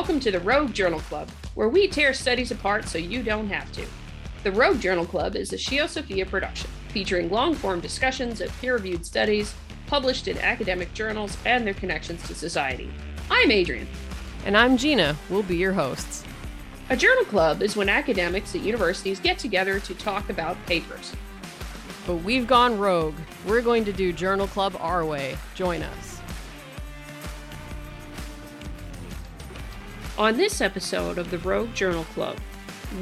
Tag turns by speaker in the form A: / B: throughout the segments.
A: Welcome to the Rogue Journal Club, where we tear studies apart so you don't have to. The Rogue Journal Club is a ScioSophia production, featuring long form discussions of peer reviewed studies published in academic journals and their connections to society. I'm Adrian.
B: And I'm Gina. We'll be your hosts.
A: A journal club is when academics at universities get together to talk about papers.
B: But we've gone rogue. We're going to do Journal Club our way. Join us.
A: On this episode of the Rogue Journal Club,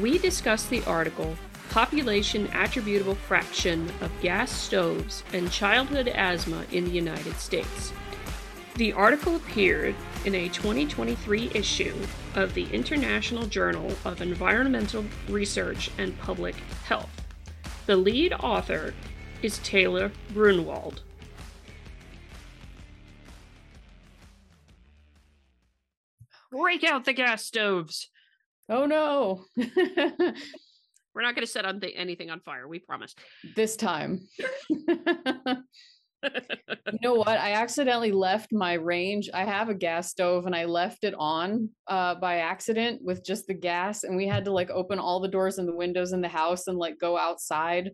A: we discuss the article Population Attributable Fraction of Gas Stoves and Childhood Asthma in the United States. The article appeared in a 2023 issue of the International Journal of Environmental Research and Public Health. The lead author is Taylor Gruenwald. Break out the gas stoves.
B: Oh no.
A: We're not going to set on th- anything on fire. We promise.
B: This time. you know what? I accidentally left my range. I have a gas stove and I left it on uh, by accident with just the gas. And we had to like open all the doors and the windows in the house and like go outside.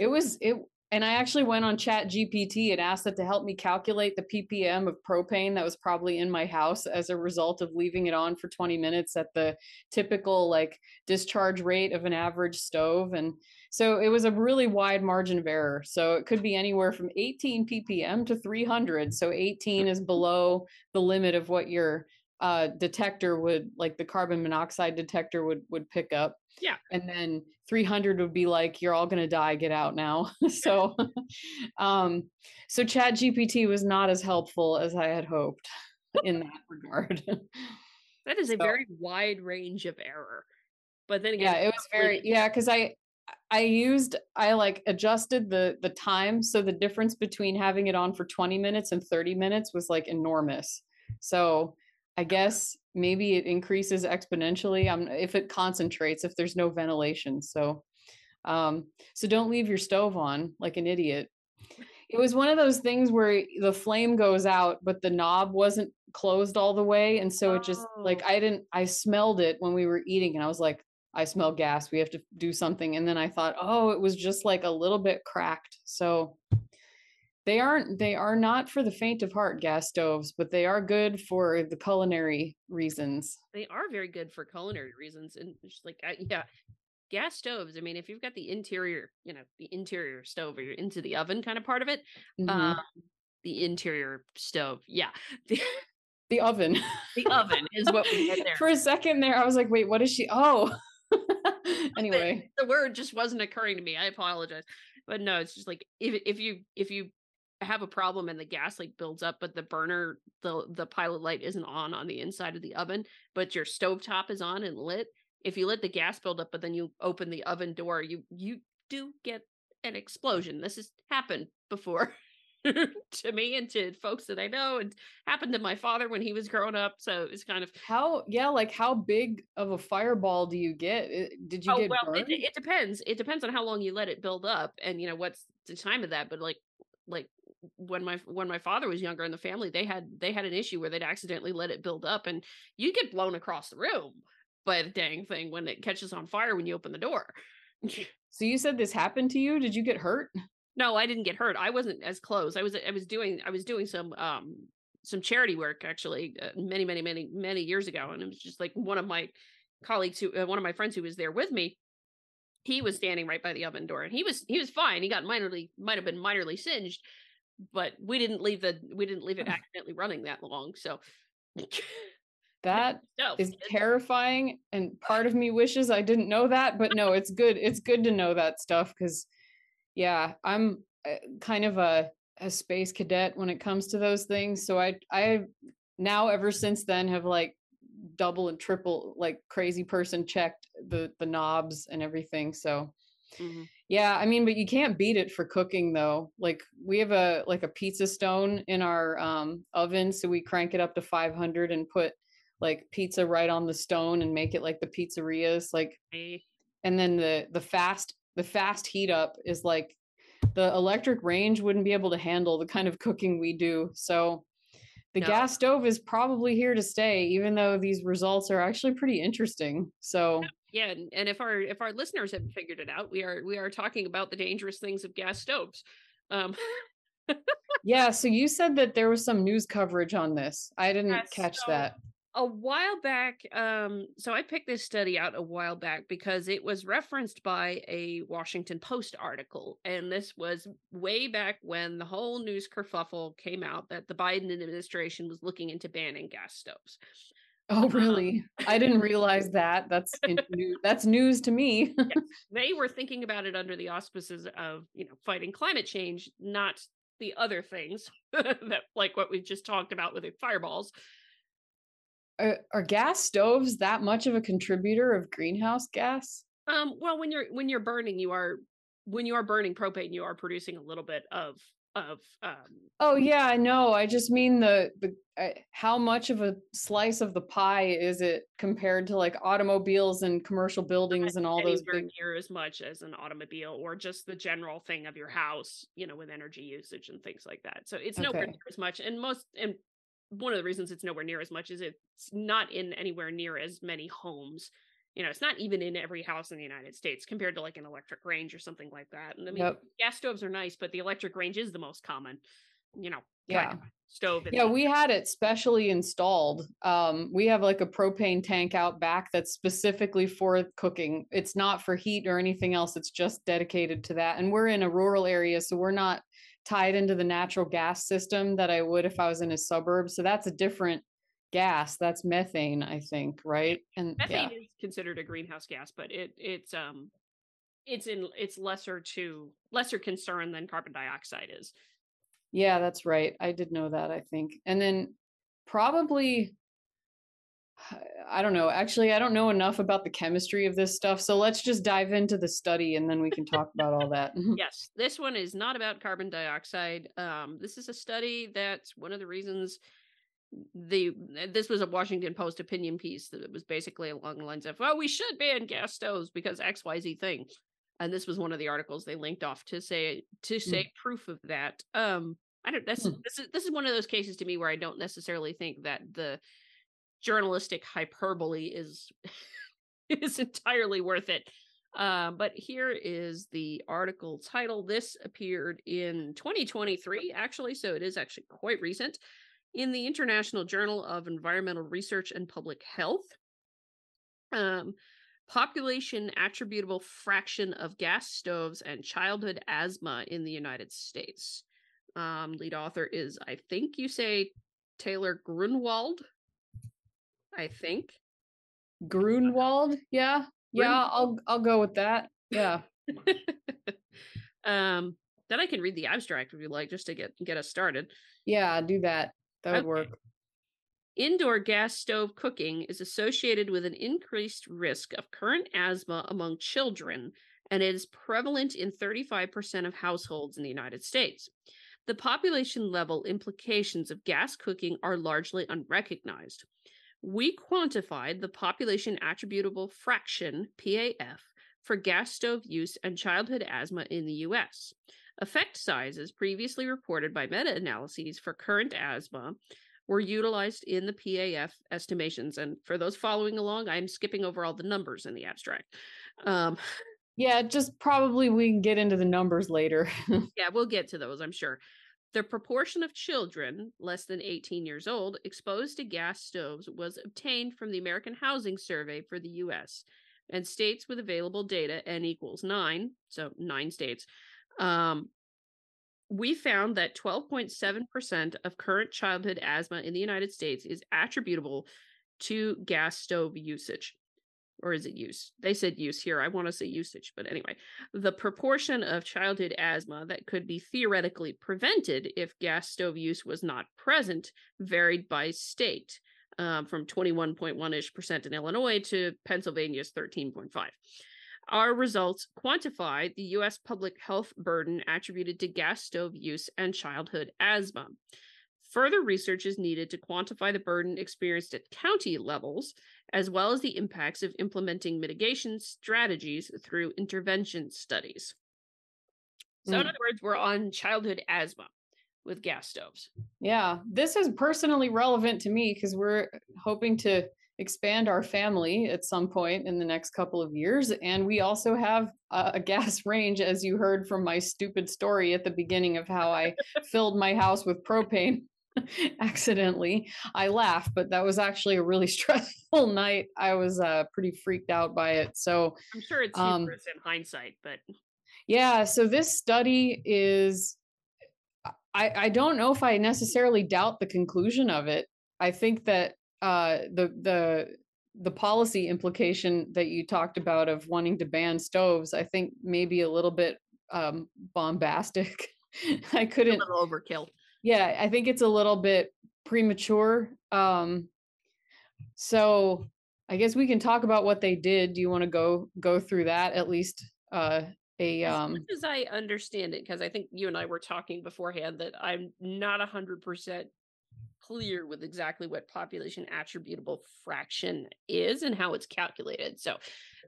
B: It was, it, and I actually went on Chat GPT and asked it to help me calculate the ppm of propane that was probably in my house as a result of leaving it on for 20 minutes at the typical like discharge rate of an average stove. And so it was a really wide margin of error. So it could be anywhere from 18 ppm to 300. So 18 is below the limit of what your uh, detector would like the carbon monoxide detector would would pick up
A: yeah.
B: and then 300 would be like you're all going to die get out now. So um so chat gpt was not as helpful as i had hoped in that regard.
A: That is a so, very wide range of error but then again
B: yeah it was very yeah because i i used i like adjusted the the time so the difference between having it on for 20 minutes and 30 minutes was like enormous. So I guess maybe it increases exponentially um, if it concentrates, if there's no ventilation. So, um, so don't leave your stove on like an idiot. It was one of those things where the flame goes out, but the knob wasn't closed all the way. And so it just like, oh. I didn't, I smelled it when we were eating and I was like, I smell gas. We have to do something. And then I thought, oh, it was just like a little bit cracked. So they aren't they are not for the faint of heart gas stoves but they are good for the culinary reasons.
A: They are very good for culinary reasons and just like yeah gas stoves i mean if you've got the interior you know the interior stove or you're into the oven kind of part of it mm-hmm. um the interior stove yeah.
B: The oven.
A: The oven is what we get there.
B: For a second there i was like wait what is she oh. Anyway.
A: the word just wasn't occurring to me i apologize. But no it's just like if if you if you have a problem and the gas like builds up, but the burner, the the pilot light isn't on on the inside of the oven, but your stove top is on and lit. If you let the gas build up, but then you open the oven door, you you do get an explosion. This has happened before to me and to folks that I know, and happened to my father when he was growing up. So it's kind of
B: how, yeah, like how big of a fireball do you get? Did you oh, get well,
A: it, it, depends. It depends on how long you let it build up, and you know what's the time of that. But like, like when my when my father was younger in the family they had they had an issue where they'd accidentally let it build up and you get blown across the room by the dang thing when it catches on fire when you open the door.
B: So you said this happened to you? Did you get hurt?
A: No i didn't get hurt. I wasn't as close. I was i was doing i was doing some um some charity work actually uh, many many many many years ago and it was just like one of my colleagues who uh, one of my friends who was there with me he was standing right by the oven door and he was he was fine. He got minorly might have been minorly singed but we didn't leave the we didn't leave it accidentally running that long so
B: that is terrifying and part of me wishes i didn't know that but no it's good it's good to know that stuff because yeah i'm uh, kind of a, a space cadet when it comes to those things so i i now ever since then have like double and triple like crazy person checked the the knobs and everything so mm-hmm. Yeah, I mean, but you can't beat it for cooking though. Like we have a like a pizza stone in our um oven, so we crank it up to 500 and put like pizza right on the stone and make it like the pizzerias like and then the the fast the fast heat up is like the electric range wouldn't be able to handle the kind of cooking we do. So the
A: No.
B: gas stove is probably here to stay, even though these results are actually pretty interesting. So,
A: Yeah, and, and if our if our listeners haven't figured it out, we are we are talking about the dangerous things of gas stoves. Um,
B: yeah, so you said that there was some news coverage on this. I didn't
A: Yes,
B: catch
A: so-
B: that.
A: a while back um so i picked this study out a while back because it was referenced by a washington post article and this was way back when the whole news kerfuffle came out that the biden administration was looking into banning gas stoves
B: Oh, really? I didn't realize that. That's new, that's news to me.
A: they were thinking about it under the auspices of you know fighting climate change not the other things that like what we've just talked about with the fireballs
B: are, are gas stoves that much of a contributor of greenhouse gas?
A: Um, well, when you're when you're burning, you are when you are burning propane, you are producing a little bit of of um
B: Oh yeah, I know. I just mean the the uh, how much of a slice of the pie is it compared to like automobiles and commercial buildings and all those big
A: near as much as an automobile or just the general thing of your house, you know, with energy usage and things like that. So it's nowhere
B: Okay.
A: near as much. And most and one of the reasons it's nowhere near as much is it's not in anywhere near as many homes. You know, it's not even in every house in the United States compared to like an electric range or something like that. And I mean,
B: Yep.
A: gas stoves are nice, but the electric range is the most common. You know,
B: Yeah.
A: stove.
B: Yeah, we had it specially installed. Um, we have like a propane tank out back that's specifically for cooking. It's not for heat or anything else. It's just dedicated to that. And we're in a rural area, so we're not tied into the natural gas system that I would if I was in a suburb. So that's a different gas. That's methane, I think, right? And
A: methane
B: yeah.
A: is considered a greenhouse gas, but it it's um it's in it's lesser to lesser concern than carbon dioxide is.
B: Yeah, that's right. I did know that, I think. And then probably I don't know. Actually, I don't know enough about the chemistry of this stuff. So let's just dive into the study and then we can talk about all that.
A: yes, this one is not about carbon dioxide. Um, this is a study that's one of the reasons the this was a Washington Post opinion piece that was basically along the lines of, "Well, we should ban gas stoves because X Y Z thing," and this was one of the articles they linked off to say to say proof of that. Um, I don't. That's
B: Hmm.
A: this is this is one of those cases to me where I don't necessarily think that the journalistic hyperbole is is entirely worth it. Um, but here is the article title. This appeared in 2023, actually, so it is actually quite recent in the International Journal of Environmental Research and Public Health. Um, population attributable fraction of gas stoves and childhood asthma in the United States. Um, lead author is, I think you say Taylor Gruenwald. I think.
B: Gruenwald? Yeah. Yeah, I'll I'll go with that. Yeah.
A: um, then I can read the abstract if you like, just to get get us started.
B: Yeah, do that. That would
A: Okay.
B: work.
A: Indoor gas stove cooking is associated with an increased risk of current asthma among children and it is prevalent in 35% of households in the United States. The population level implications of gas cooking are largely unrecognized. We quantified the population attributable fraction, PAF, for gas stove use and childhood asthma in the US. Effect sizes previously reported by meta analyses for current asthma were utilized in the PAF estimations. And for those following along, I'm skipping over all the numbers in the abstract. Um,
B: Yeah, just probably we can get into the numbers later.
A: yeah, we'll get to those, I'm sure. The proportion of children less than 18 years old exposed to gas stoves was obtained from the American Housing Survey for the US and states with available data n equals 9, so 9 states. Um, we found that 12.7% of current childhood asthma in the United States is attributable to gas stove usage. Or is it use? They said use here. I want to say usage, but anyway, the proportion of childhood asthma that could be theoretically prevented if gas stove use was not present varied by state, um, from 21.1 ish percent in Illinois to Pennsylvania's 13.5. Our results quantify the U.S. public health burden attributed to gas stove use and childhood asthma. Further research is needed to quantify the burden experienced at county levels, as well as the impacts of implementing mitigation strategies through intervention studies. So, in
B: Mm.
A: other words, we're on childhood asthma. with gas stoves.
B: Yeah, this is personally relevant to me because we're hoping to expand our family at some point in the next couple of years. And we also have a, a gas range, as you heard from my stupid story at the beginning of how I filled my house with propane accidentally. I laugh, but that was actually a really stressful night. I was uh, pretty freaked out by it. So
A: I'm sure it's
B: Um,
A: humorous in hindsight, but
B: yeah, so this study is I, I don't know if I necessarily doubt the conclusion of it. I think that uh, the the the policy implication that you talked about of wanting to ban stoves, I think maybe a little bit um, bombastic. I couldn't.
A: little overkill.
B: Yeah, I think it's a little bit premature. Um, so I guess we can talk about what they did. Do you want to go go through that at least? Uh, a
A: As
B: um,
A: much as I understand it, because I think you and I were talking beforehand that I'm not a hundred percent clear with exactly what population attributable fraction is and how it's calculated. So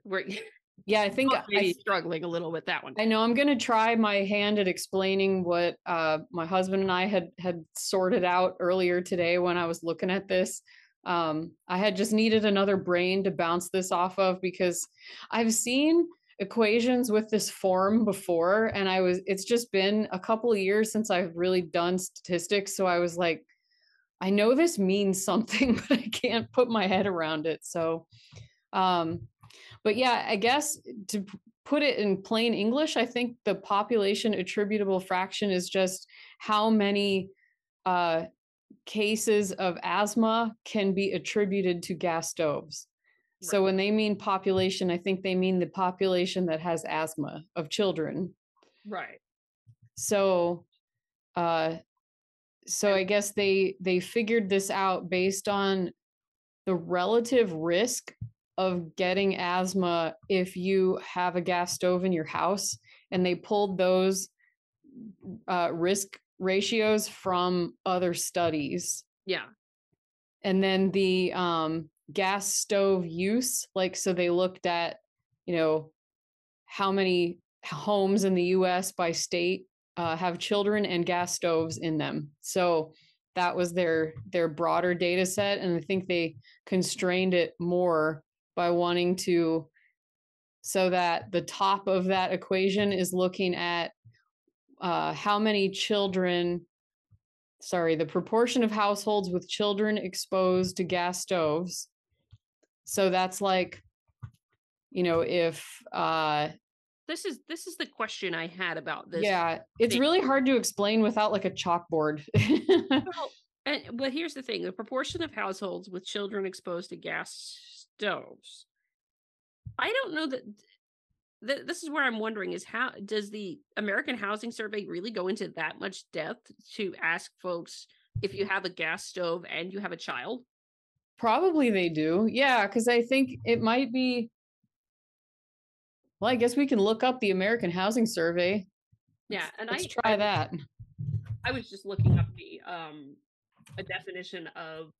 A: we're
B: yeah, I think
A: maybe
B: I,
A: struggling a little with that one.
B: I know I'm going to try my hand at explaining what uh, my husband and I had had sorted out earlier today when I was looking at this. Um, I had just needed another brain to bounce this off of because I've seen equations with this form before, and I was it's just been a couple of years since I've really done statistics, so I was like, I know this means something, but I can't put my head around it. So, um, but yeah, I guess to put it in plain English, I think the population attributable fraction is just how many uh, cases of asthma can be attributed to gas stoves. So when they mean population, I think they mean the population that has asthma of children.
A: Right.
B: So, uh, so I guess they they figured this out based on the relative risk of getting asthma if you have a gas stove in your house, and they pulled those uh, risk ratios from other studies
A: Yeah.
B: and then the um gas stove use like so they looked at you know how many homes in the US by state uh, have children and gas stoves in them so that was their their broader data set and i think they constrained it more by wanting to so that the top of that equation is looking at uh, how many children sorry, the proportion of households with children exposed to gas stoves. So that's like, you know, if uh
A: This is this is the question I had about this.
B: yeah, it's
A: thing.
B: really hard to explain without like a chalkboard.
A: Well, and but here's the thing: the proportion of households with children exposed to gas stoves. I don't know that. th- This is where I'm wondering: is how does the American Housing Survey really go into that much depth to ask folks if you have a gas stove and you have a child?
B: Probably they do. Yeah, because I think it might be well, I guess we can look up the American Housing Survey.
A: Yeah, and
B: Let's
A: I
B: try
A: I,
B: that.
A: I was just looking up the um a definition of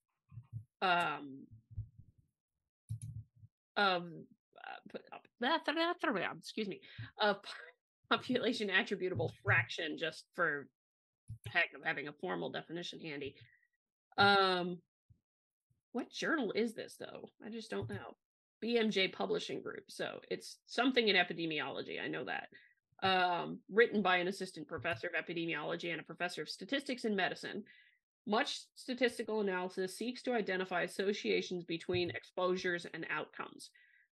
A: um of uh, excuse me of population attributable fraction just for heck of having a formal definition handy. Um what journal is this though? I just don't know. BMJ Publishing Group. So it's something in epidemiology. I know that. Um, written by an assistant professor of epidemiology and a professor of statistics and medicine. Much statistical analysis seeks to identify associations between exposures and outcomes.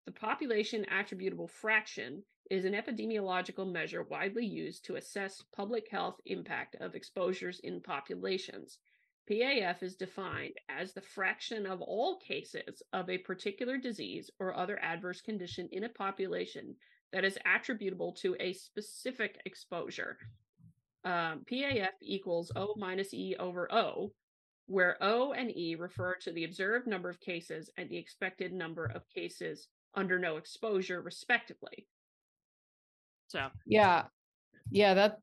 A: The population attributable fraction is an epidemiological measure widely used to assess public health impact of exposures in populations. PAF is defined as the fraction of all cases of a particular disease or other adverse condition in a population that is attributable to a specific exposure. Um, PAF equals O minus E over O, where O and E refer to the observed number of cases and the expected number of cases under no exposure, respectively. So,
B: Yeah. Yeah, that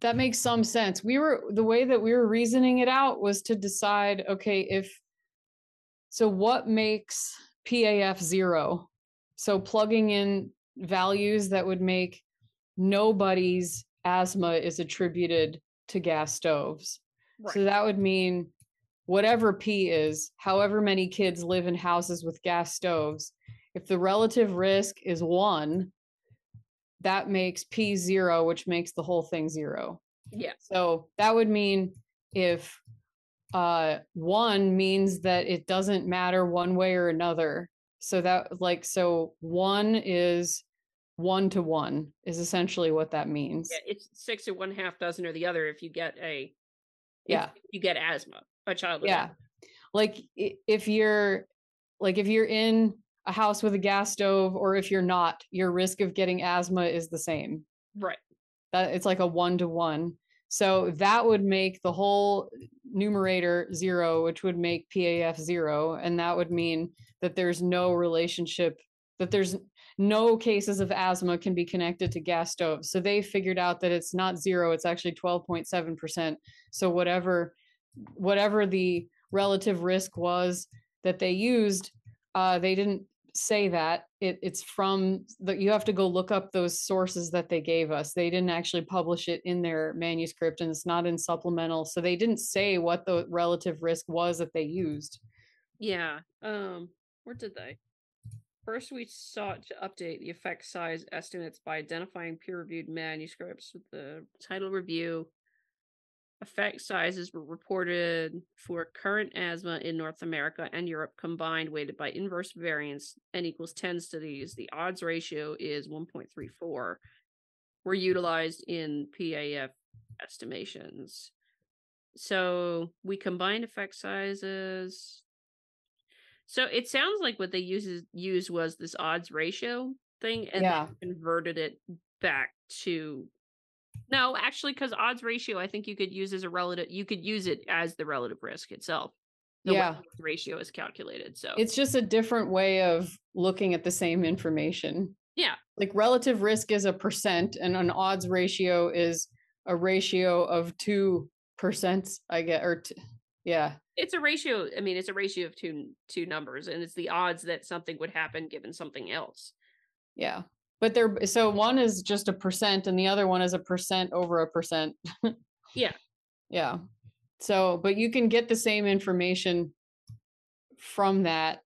B: that makes some sense. We were the way that we were reasoning it out was to decide okay, if so what makes PAF 0? So plugging in values that would make nobody's asthma is attributed to gas stoves.
A: Right.
B: So that would mean whatever P is, however many kids live in houses with gas stoves, if the relative risk is one, that makes P zero, which makes the whole thing zero.
A: yeah.
B: So that would mean if uh one means that it doesn't matter one way or another. So that like so one is one to one is essentially what that means.
A: Yeah, it's six or one half dozen or the other if you get a if
B: Yeah.
A: you get asthma, a child
B: Yeah.
A: asthma.
B: Like if you're like if you're in a house with a gas stove or if you're not, your risk of getting asthma is the same.
A: Right.
B: that it's like a one to one. So that would make the whole numerator zero, which would make PAF zero. And that would mean that there's no relationship, that there's no cases of asthma can be connected to gas stoves. So they figured out that it's not zero, it's actually 12.7%. So whatever whatever the relative risk was that they used, uh, they didn't say that it, it's from that you have to go look up those sources that they gave us they didn't actually publish it in their manuscript and it's not in supplemental so they didn't say what the relative risk was that they used
A: Yeah. Um, where did they? First, we sought to update the effect size estimates by identifying peer-reviewed manuscripts with the title review. Effect sizes were reported for current asthma in North America and Europe combined, weighted by inverse variance, n equals 10 studies. The odds ratio is 1.34. Were utilized in PAF estimations. So we combined effect sizes. So it sounds like what they uses used was this odds ratio thing and
B: Yeah.
A: converted it back to no, actually, because odds ratio, I think you could use as a relative. You could use it as the relative risk itself. The
B: Yeah.
A: ratio is calculated. So
B: it's just a different way of looking at the same information
A: yeah,
B: like relative risk is a percent and an odds ratio is a ratio of two percent i get or t- yeah
A: it's a ratio. I mean, it's a ratio of two two numbers, and it's the odds that something would happen given something else.
B: Yeah. But they're so one is just a percent and the other one is a percent over a percent.
A: Yeah.
B: Yeah. So, but you can get the same information from that.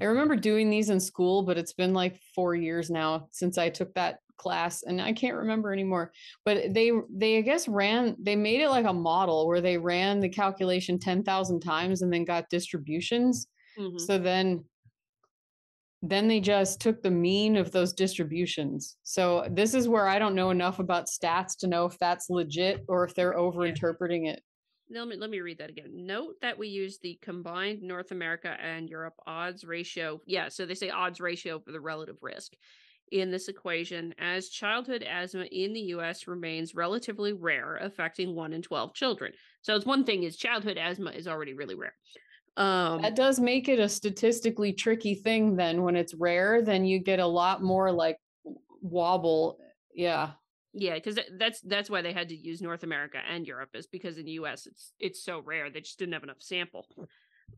B: I remember doing these in school, but it's been like 4 years now since I took that class and I can't remember anymore. But they they I guess ran they made it like a model where they ran the calculation 10,000 times and then got distributions.
A: Mhm.
B: So then then they just took the mean of those distributions. So this is where I don't know enough about stats to know if that's legit or if they're over interpreting it.
A: Let me let me read that again. Note that we use the combined North America and Europe odds ratio. Yeah, so they say odds ratio for the relative risk in this equation as childhood asthma in the US remains relatively rare, affecting 1 in 12 children. So it's one thing is childhood asthma is already really rare. Um
B: That does make it a statistically tricky thing then when it's rare then you get a lot more like wobble. Yeah.
A: Yeah, because that's that's why they had to use North America and Europe is because in the U.S. it's it's so rare they just didn't have enough sample.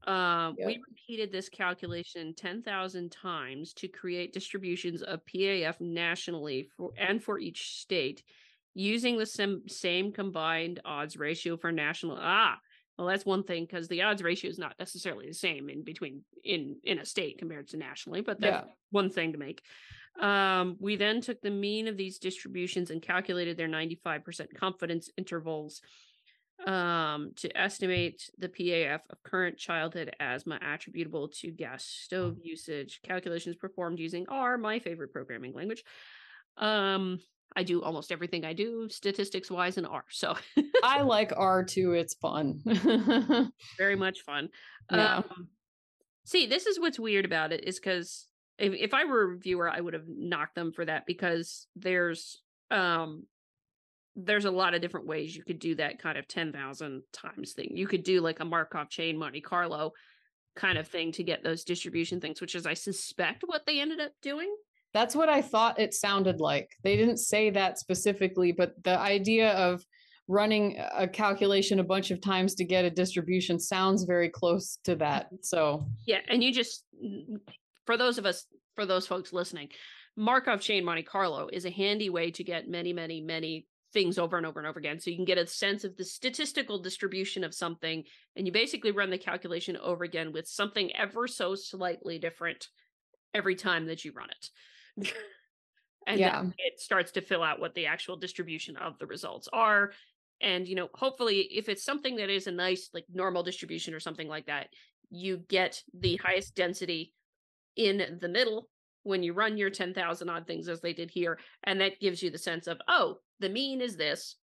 A: Um,
B: Yep.
A: We repeated this calculation ten thousand times to create distributions of PAF nationally for and for each state, using the same same combined odds ratio for national. Ah, well, that's one thing because the odds ratio is not necessarily the same in between in in a state compared to nationally, but that's
B: Yeah.
A: one thing to make. Um, we then took the mean of these distributions and calculated their 95% confidence intervals um, to estimate the PAF of current childhood asthma attributable to gas stove usage. Calculations performed using R, my favorite programming language. Um, I do almost everything I do statistics wise in R, so
B: I like R too. it's fun.
A: very much fun.
B: Yeah.
A: Um, see, this is what's weird about it is because if, if I were a reviewer, I would have knocked them for that because there's um there's a lot of different ways you could do that kind of 10,000 times thing. You could do like a Markov chain Monte Carlo kind of thing to get those distribution things, which is I suspect what they ended up doing.
B: That's what I thought it sounded like. They didn't say that specifically, but the idea of running a calculation a bunch of times to get a distribution sounds very close to that. So,
A: Yeah, and you just for those of us for those folks listening, Markov chain Monte Carlo is a handy way to get many, many, many things over and over and over again. So you can get a sense of the statistical distribution of something. And you basically run the calculation over again with something ever so slightly different every time that you run it. and yeah. it starts to fill out what the actual distribution of the results are. And, you know, hopefully, if it's something that is a nice, like normal distribution or something like that, you get the highest density in the middle when you run your 10,000 odd things as they did here. And that gives you the sense of, oh, the mean is this.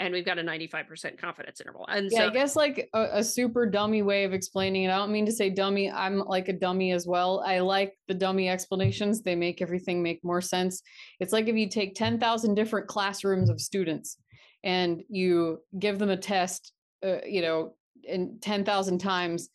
A: And we've got a 95% confidence interval. And
B: yeah,
A: so
B: I guess like a, a, super dummy way of explaining it. I don't mean to say dummy. I'm like a dummy as well. I like the dummy explanations. They make everything make more sense. It's like if you take 10,000 different classrooms of students and you give them a test, uh, you know, in 10,000 times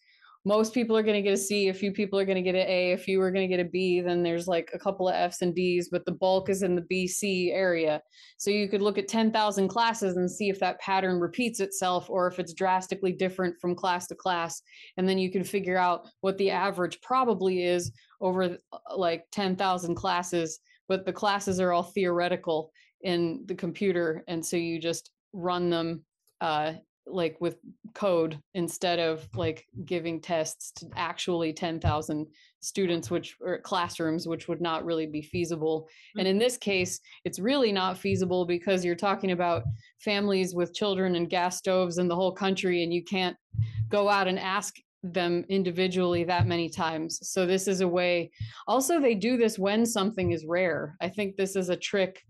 B: most people are going to get a C, a few people are going to get an A, a few are going to get a B, then there's like a couple of Fs and Ds, but the bulk is in the BC area. So you could look at 10,000 classes and see if that pattern repeats itself or if it's drastically different from class to class. And then you can figure out what the average probably is over uh, like 10,000 classes, but the classes are all theoretical in the computer. And so you just run them uh, like with code instead of like giving tests to actually 10,000 students which or classrooms which would not really be feasible. Mm-hmm. and in this case it's really not feasible because you're talking about families with children and gas stoves in the whole country and you can't go out and ask them individually that many times. So this is a way also they do this when something is rare. I think this is a trick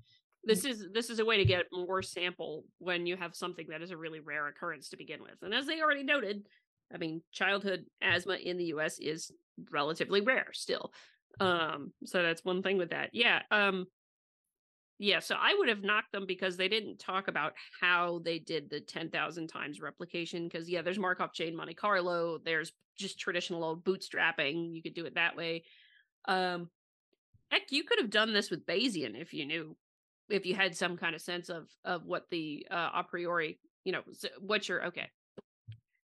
A: this is this is a way to get more sample when you have something that is a really rare occurrence to begin with and as they already noted i mean childhood asthma in the us is relatively rare still um so that's one thing with that. Yeah um yeah so i would have knocked them because they didn't talk about how they did the 10,000 times replication because yeah there's markov chain monte carlo there's just traditional old bootstrapping you could do it that way. Um heck you could have done this with bayesian if you knew if you had some kind of sense of of what the uh, a priori, you know, what your okay.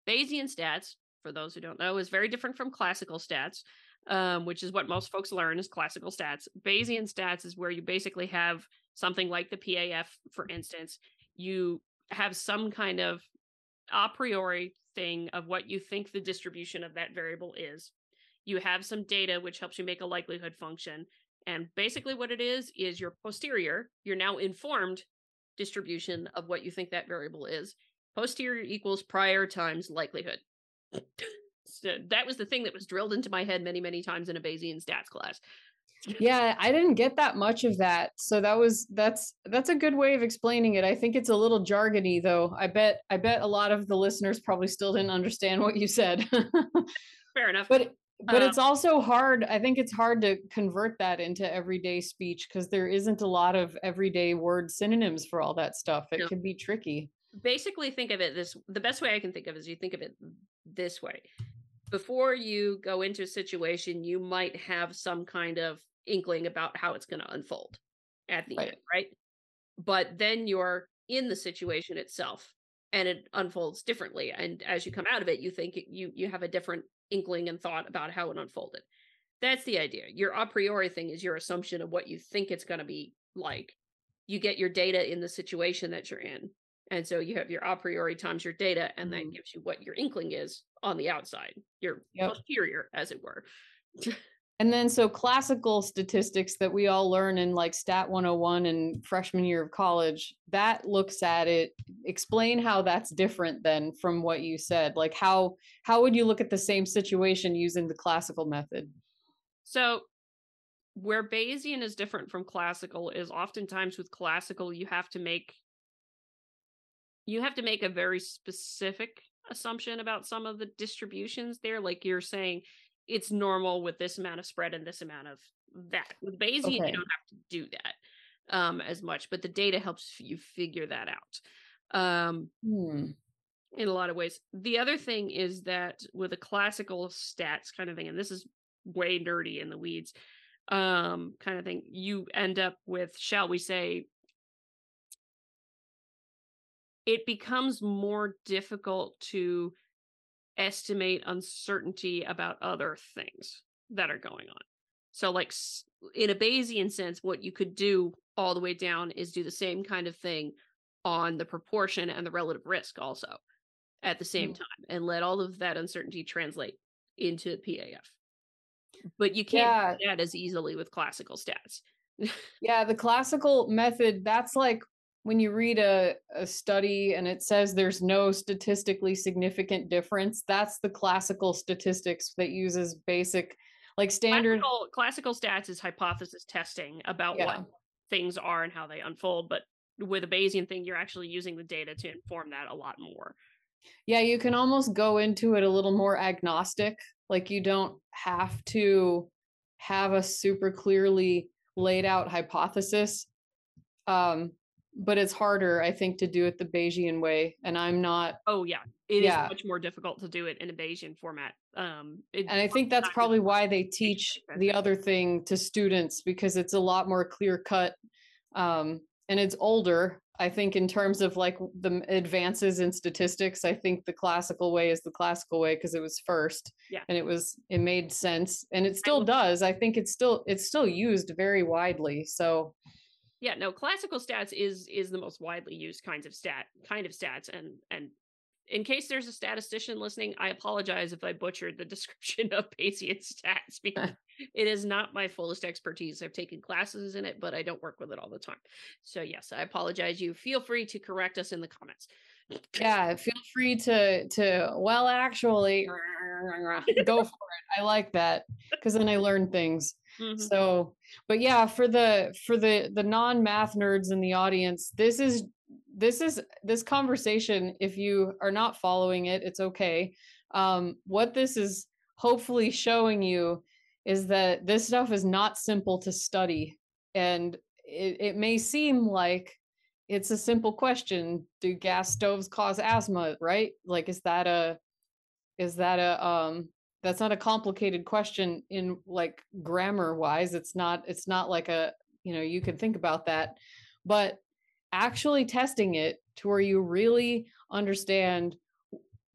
A: Bayesian stats, for those who don't know, is very different from classical stats, um, which is what most folks learn is classical stats. Bayesian stats is where you basically have something like the PAF, for instance. You have some kind of a priori thing of what you think the distribution of that variable is. You have some data which helps you make a likelihood function. And basically, what it is is your posterior, your now informed distribution of what you think that variable is. Posterior equals prior times likelihood. so that was the thing that was drilled into my head many, many times in a Bayesian stats class.
B: yeah, I didn't get that much of that. So that was that's that's a good way of explaining it. I think it's a little jargony though. I bet I bet a lot of the listeners probably still didn't understand what you said.
A: Fair enough.
B: But but um, it's also hard i think it's hard to convert that into everyday speech because there isn't a lot of everyday word synonyms for all that stuff. It no. can be tricky.
A: Basically think of it this the best way i can think of is you think of it this way. Before you go into a situation you might have some kind of inkling about how it's going to unfold at the right. end right? But then you're in the situation itself and it unfolds differently and as you come out of it you think you you have a different inkling and thought about how it unfolded. That's the idea. Your a priori thing is your assumption of what you think it's going to be like. You get your data in the situation that you're in. And so you have your a priori times your data, and that mm-hmm. gives you what your inkling is on the outside, your yep. posterior, as it were.
B: And then, so classical statistics that we all learn in like Stat 101 and freshman year of college, that looks at it. Explain how that's different then from what you said. Like, how how would you look at the same situation using the classical method?
A: So, where Bayesian is different from classical is oftentimes with classical you have to make you have to make a very specific assumption about some of the distributions there. Like you're saying it's normal with this amount of spread and this amount of that. With Bayesian, okay. you don't have to do that um, as much, but the data helps you figure that out um, hmm. in a lot of ways. The other thing is that with a classical stats kind of thing, and this is way nerdy in the weeds um, kind of thing, you end up with, shall we say, it becomes more difficult to estimate uncertainty about other things that are going on. So, like in a Bayesian sense, what you could do all the way down is do the same kind of thing on the proportion and the relative risk also at the same
B: Mm.
A: time and let all of that uncertainty translate into PAF. But you can't
B: Yeah.
A: do that as easily with classical stats.
B: Yeah, the classical method, that's like when you read a, a study and it says there's no statistically significant difference. That's the classical statistics that uses basic, like standard.
A: Classical, classical stats is hypothesis testing about
B: Yeah.
A: what things are and how they unfold. But with a Bayesian thing, you're actually using the data to inform that a lot more.
B: Yeah, you can almost go into it a little more agnostic. Like you don't have to have a super clearly laid out hypothesis. Um, but it's harder, I think, to do it the Bayesian way. And I'm not
A: Oh yeah, it is
B: Yeah.
A: much more difficult to do it in a Bayesian format. Um, it,
B: and I think that's probably why they teach the other thing to students because it's a lot more clear cut um, and it's older. I think in terms of like the advances in statistics, I think the classical way is the classical way because it was first.
A: Yeah.
B: And it was it made sense and it still does. I think it's still it's still used very widely. So
A: yeah no classical stats is is the most widely used kinds of stat kind of stats and and in case there's a statistician listening i apologize if i butchered the description of bayesian stats because it is not my fullest expertise. I've taken classes in it but i don't work with it all the time. So yes i apologize. You feel free to correct us in the comments
B: yeah, feel free to to well actually go for it. I like that because then I learn things.
A: Mhm.
B: So, but yeah, for the for the the non-math nerds in the audience, this is this is this conversation if you are not following it, it's okay. Um what this is hopefully showing you is that this stuff is not simple to study and it, it may seem like it's a simple question do gas stoves cause asthma right? Like is that a is that a um that's not a complicated question in like grammar wise it's not it's not like a you know you can think about that but actually testing it to where you really understand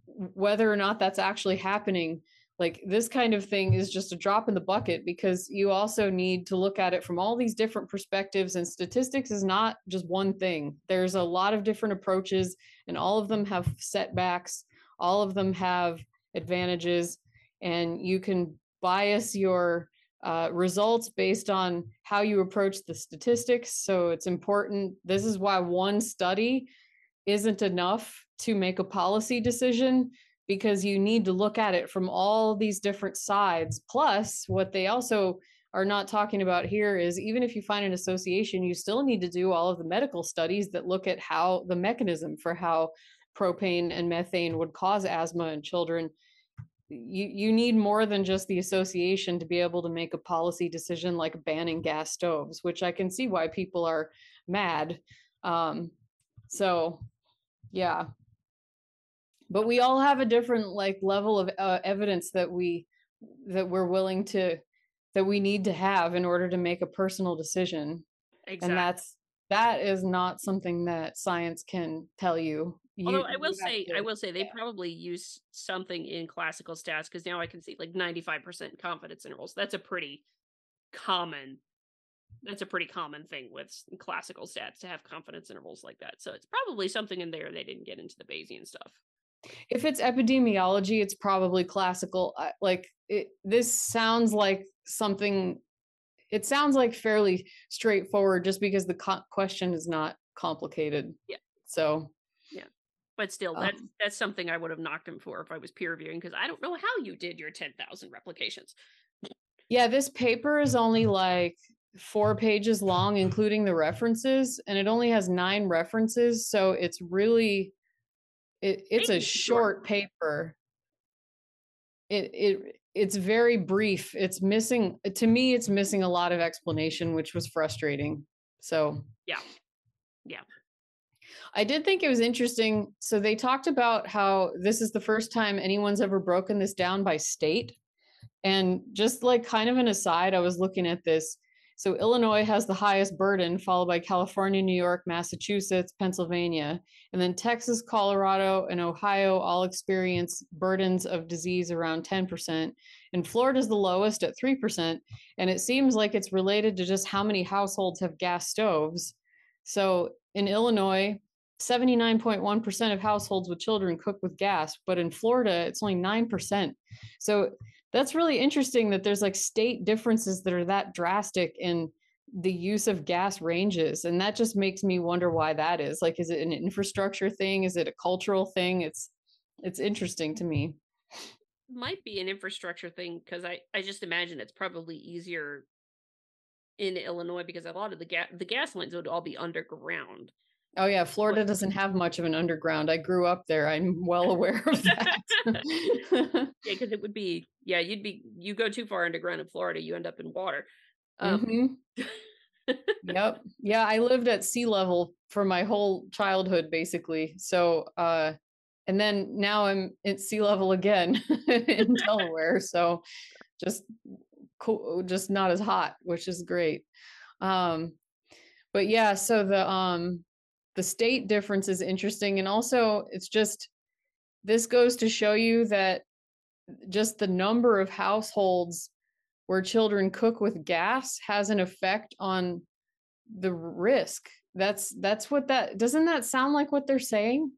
B: whether or not that's actually happening like this kind of thing is just a drop in the bucket because you also need to look at it from all these different perspectives and statistics is not just one thing. There's a lot of different approaches and all of them have setbacks all of them have advantages and you can bias your uh, results based on how you approach the statistics. So it's important this is why one study isn't enough to make a policy decision because you need to look at it from all these different sides. Plus, what they also are not talking about here is even if you find an association, you still need to do all of the medical studies that look at how the mechanism for how propane and methane would cause asthma in children. You, you need more than just the association to be able to make a policy decision like banning gas stoves, which I can see why people are mad. Um, so, yeah, but we all have a different like level of uh, evidence that we that we're willing to that we need to have in order to make a personal decision
A: exactly
B: and that's that is not something that science can tell you, You-
A: Although I will say, I will say they
B: yeah.
A: probably use something in classical stats because now I can see like 95% confidence intervals. That's a pretty common that's a pretty common thing with classical stats to have confidence intervals like that. So it's probably something in there they didn't get into the Bayesian stuff.
B: If it's epidemiology it's probably classical like it, this sounds like something it sounds like fairly straightforward just because the co- question is not complicated
A: Yeah.
B: so Yeah,
A: But still, that's
B: Um,
A: that's something I would have knocked him for if I was peer reviewing because I don't know how you did your 10,000 replications.
B: yeah this paper is only like four pages long including the references and it only has nine references so it's really it, it's a
A: short.
B: short paper it it it's very brief it's missing to me it's missing a lot of explanation which was frustrating so
A: Yeah. Yeah.
B: I did think it was interesting. So they talked about how this is the first time anyone's ever broken this down by state. And just like kind of an aside, I was looking at this. So Illinois has the highest burden, followed by California, New York, Massachusetts, Pennsylvania. And then Texas, Colorado, and Ohio all experience burdens of disease around 10%. And Florida's the lowest at 3%. And it seems like it's related to just how many households have gas stoves. So in Illinois, 79.1% of households with children cook with gas, but in Florida, it's only 9%. So that's really interesting that there's like state differences that are that drastic in the use of gas ranges. And that just makes me wonder why that is. Like, is it an infrastructure thing? Is it a cultural thing? It's it's interesting to me.
A: Might be an infrastructure thing because I, I just imagine it's probably easier in Illinois because a lot of the gas the gas lines would all be underground.
B: Oh yeah, Florida doesn't have much of an underground. I grew up there. I'm well aware of that.
A: yeah, because it would be yeah, you'd be you go too far underground in Florida, you end up in water.
B: Um, mm-hmm. yep. Yeah, I lived at sea level for my whole childhood, basically. So, uh, and then now I'm at sea level again in Delaware. So, just cool, just not as hot, which is great. Um, but yeah, so the um the state difference is interesting and also it's just this goes to show you that just the number of households where children cook with gas has an effect on the risk. That's that's what that doesn't that sound like what they're saying?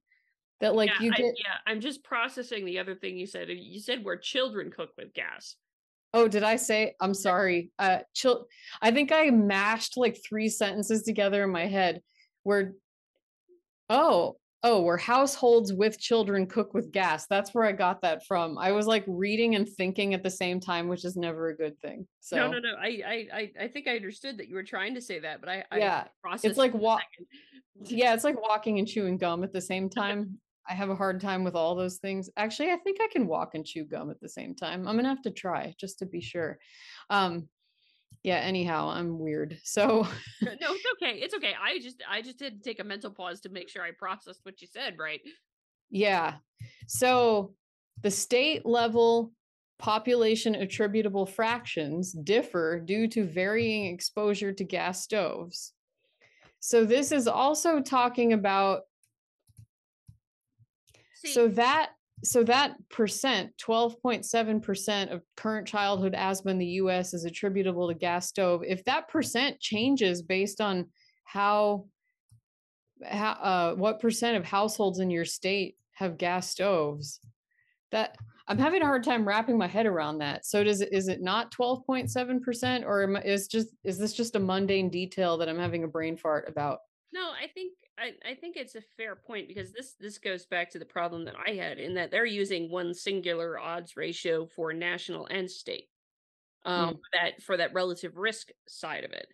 B: That like
A: yeah,
B: you get
A: I, yeah i'm just processing the other thing you said. You said where children cook with gas.
B: Oh did i say i'm sorry uh chil- i think i mashed like three sentences together in my head where Oh, oh, where households with children cook with gas. That's where I got that from. I was like reading and thinking at the same time, which is never a good thing. So
A: no, no, no. I, I, I think I understood that you were trying to say that, but I,
B: yeah,
A: I
B: it's like walk. yeah, it's like walking and chewing gum at the same time. I have a hard time with all those things. Actually, I think I can walk and chew gum at the same time. I'm gonna have to try just to be sure. Um, yeah anyhow i'm weird so uh,
A: no it's okay it's okay i just i just did take a mental pause to make sure i processed what you said right?
B: Yeah so the state level population attributable fractions differ due to varying exposure to gas stoves. So this is also talking about See, so that so that percent 12.7% of current childhood asthma in the US is attributable to gas stove. If that percent changes based on how how uh, what percent of households in your state have gas stoves that i'm having a hard time wrapping my head around that. So does it is it not 12.7% or is just is this just a mundane detail that i'm having a brain fart about
A: no i think I, I think it's a fair point because this this goes back to the problem that I had in that they're using one singular odds ratio for national and state um, mm. that for that relative risk side of it.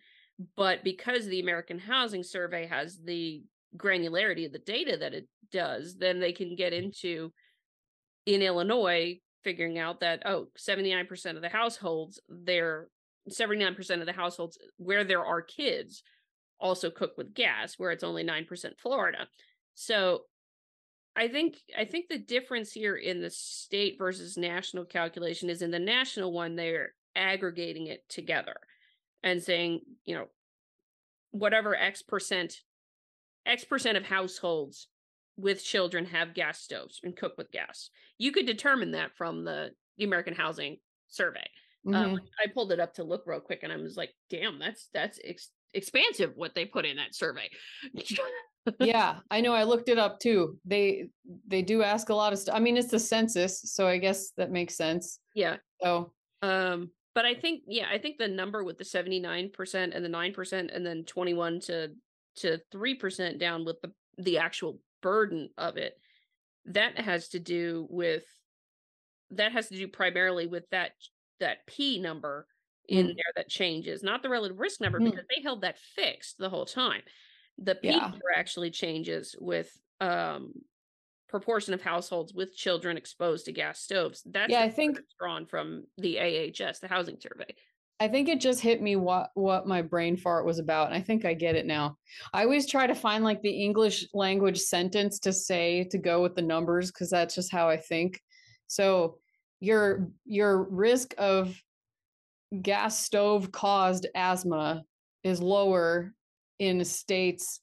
A: But because the American Housing Survey has the granularity of the data that it does, then they can get into in Illinois figuring out that oh 79% of the households they're 79% of the households where there are kids also cook with gas, where it's only 9% Florida. So I think I think the difference here in the state versus national calculation is in the national one they're aggregating it together and saying, you know, whatever X percent X percent of households with children have gas stoves and cook with gas. You could determine that from the, the American Housing Survey. Um, mm-hmm. Um, I pulled it up to look real quick, and I was like, "Damn, that's that's ex- expansive what they put in that survey.
B: yeah, I know. I looked it up too. They they do ask a lot of stuff. I mean, it's the census, so I guess that makes sense.
A: Yeah.
B: So,
A: um, but I think yeah, I think the number with the seventy nine percent and the nine percent, and then twenty one to to three percent down with the the actual burden of it, that has to do with that has to do primarily with that that p number in mm. there that changes, not the relative risk number, mm. because they held that fixed the whole time. The P yeah. actually changes with um proportion of households with children exposed to gas stoves. That's
B: yeah, I think
A: drawn from the AHS, the housing survey.
B: I think it just hit me what what my brain fart was about, and I think I get it now. I always try to find like the English language sentence to say to go with the numbers because that's just how I think. So your your risk of gas stove caused asthma is lower in states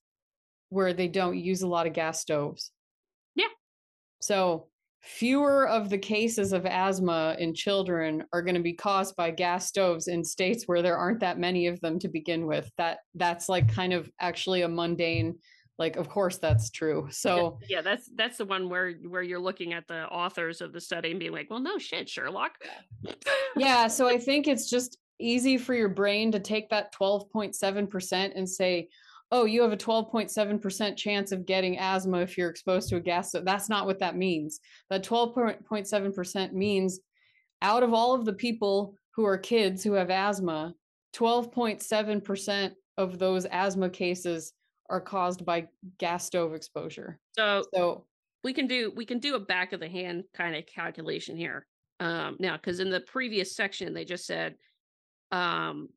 B: where they don't use a lot of gas stoves.
A: Yeah.
B: So fewer of the cases of asthma in children are going to be caused by gas stoves in states where there aren't that many of them to begin with. That that's like kind of actually a mundane like of course that's true so
A: yeah, that's that's the one where where you're looking at the authors of the study and being like well no shit sherlock.
B: Yeah. So i think it's just easy for your brain to take that 12.7% and say oh you have a 12.7% chance of getting asthma if you're exposed to a gas so that's not what that means. That 12.7% means out of all of the people who are kids who have asthma 12.7% of those asthma cases are caused by gas stove exposure.
A: So, so we can do we can do a back of the hand kind of calculation here. Um, now, because in the previous section they just said um,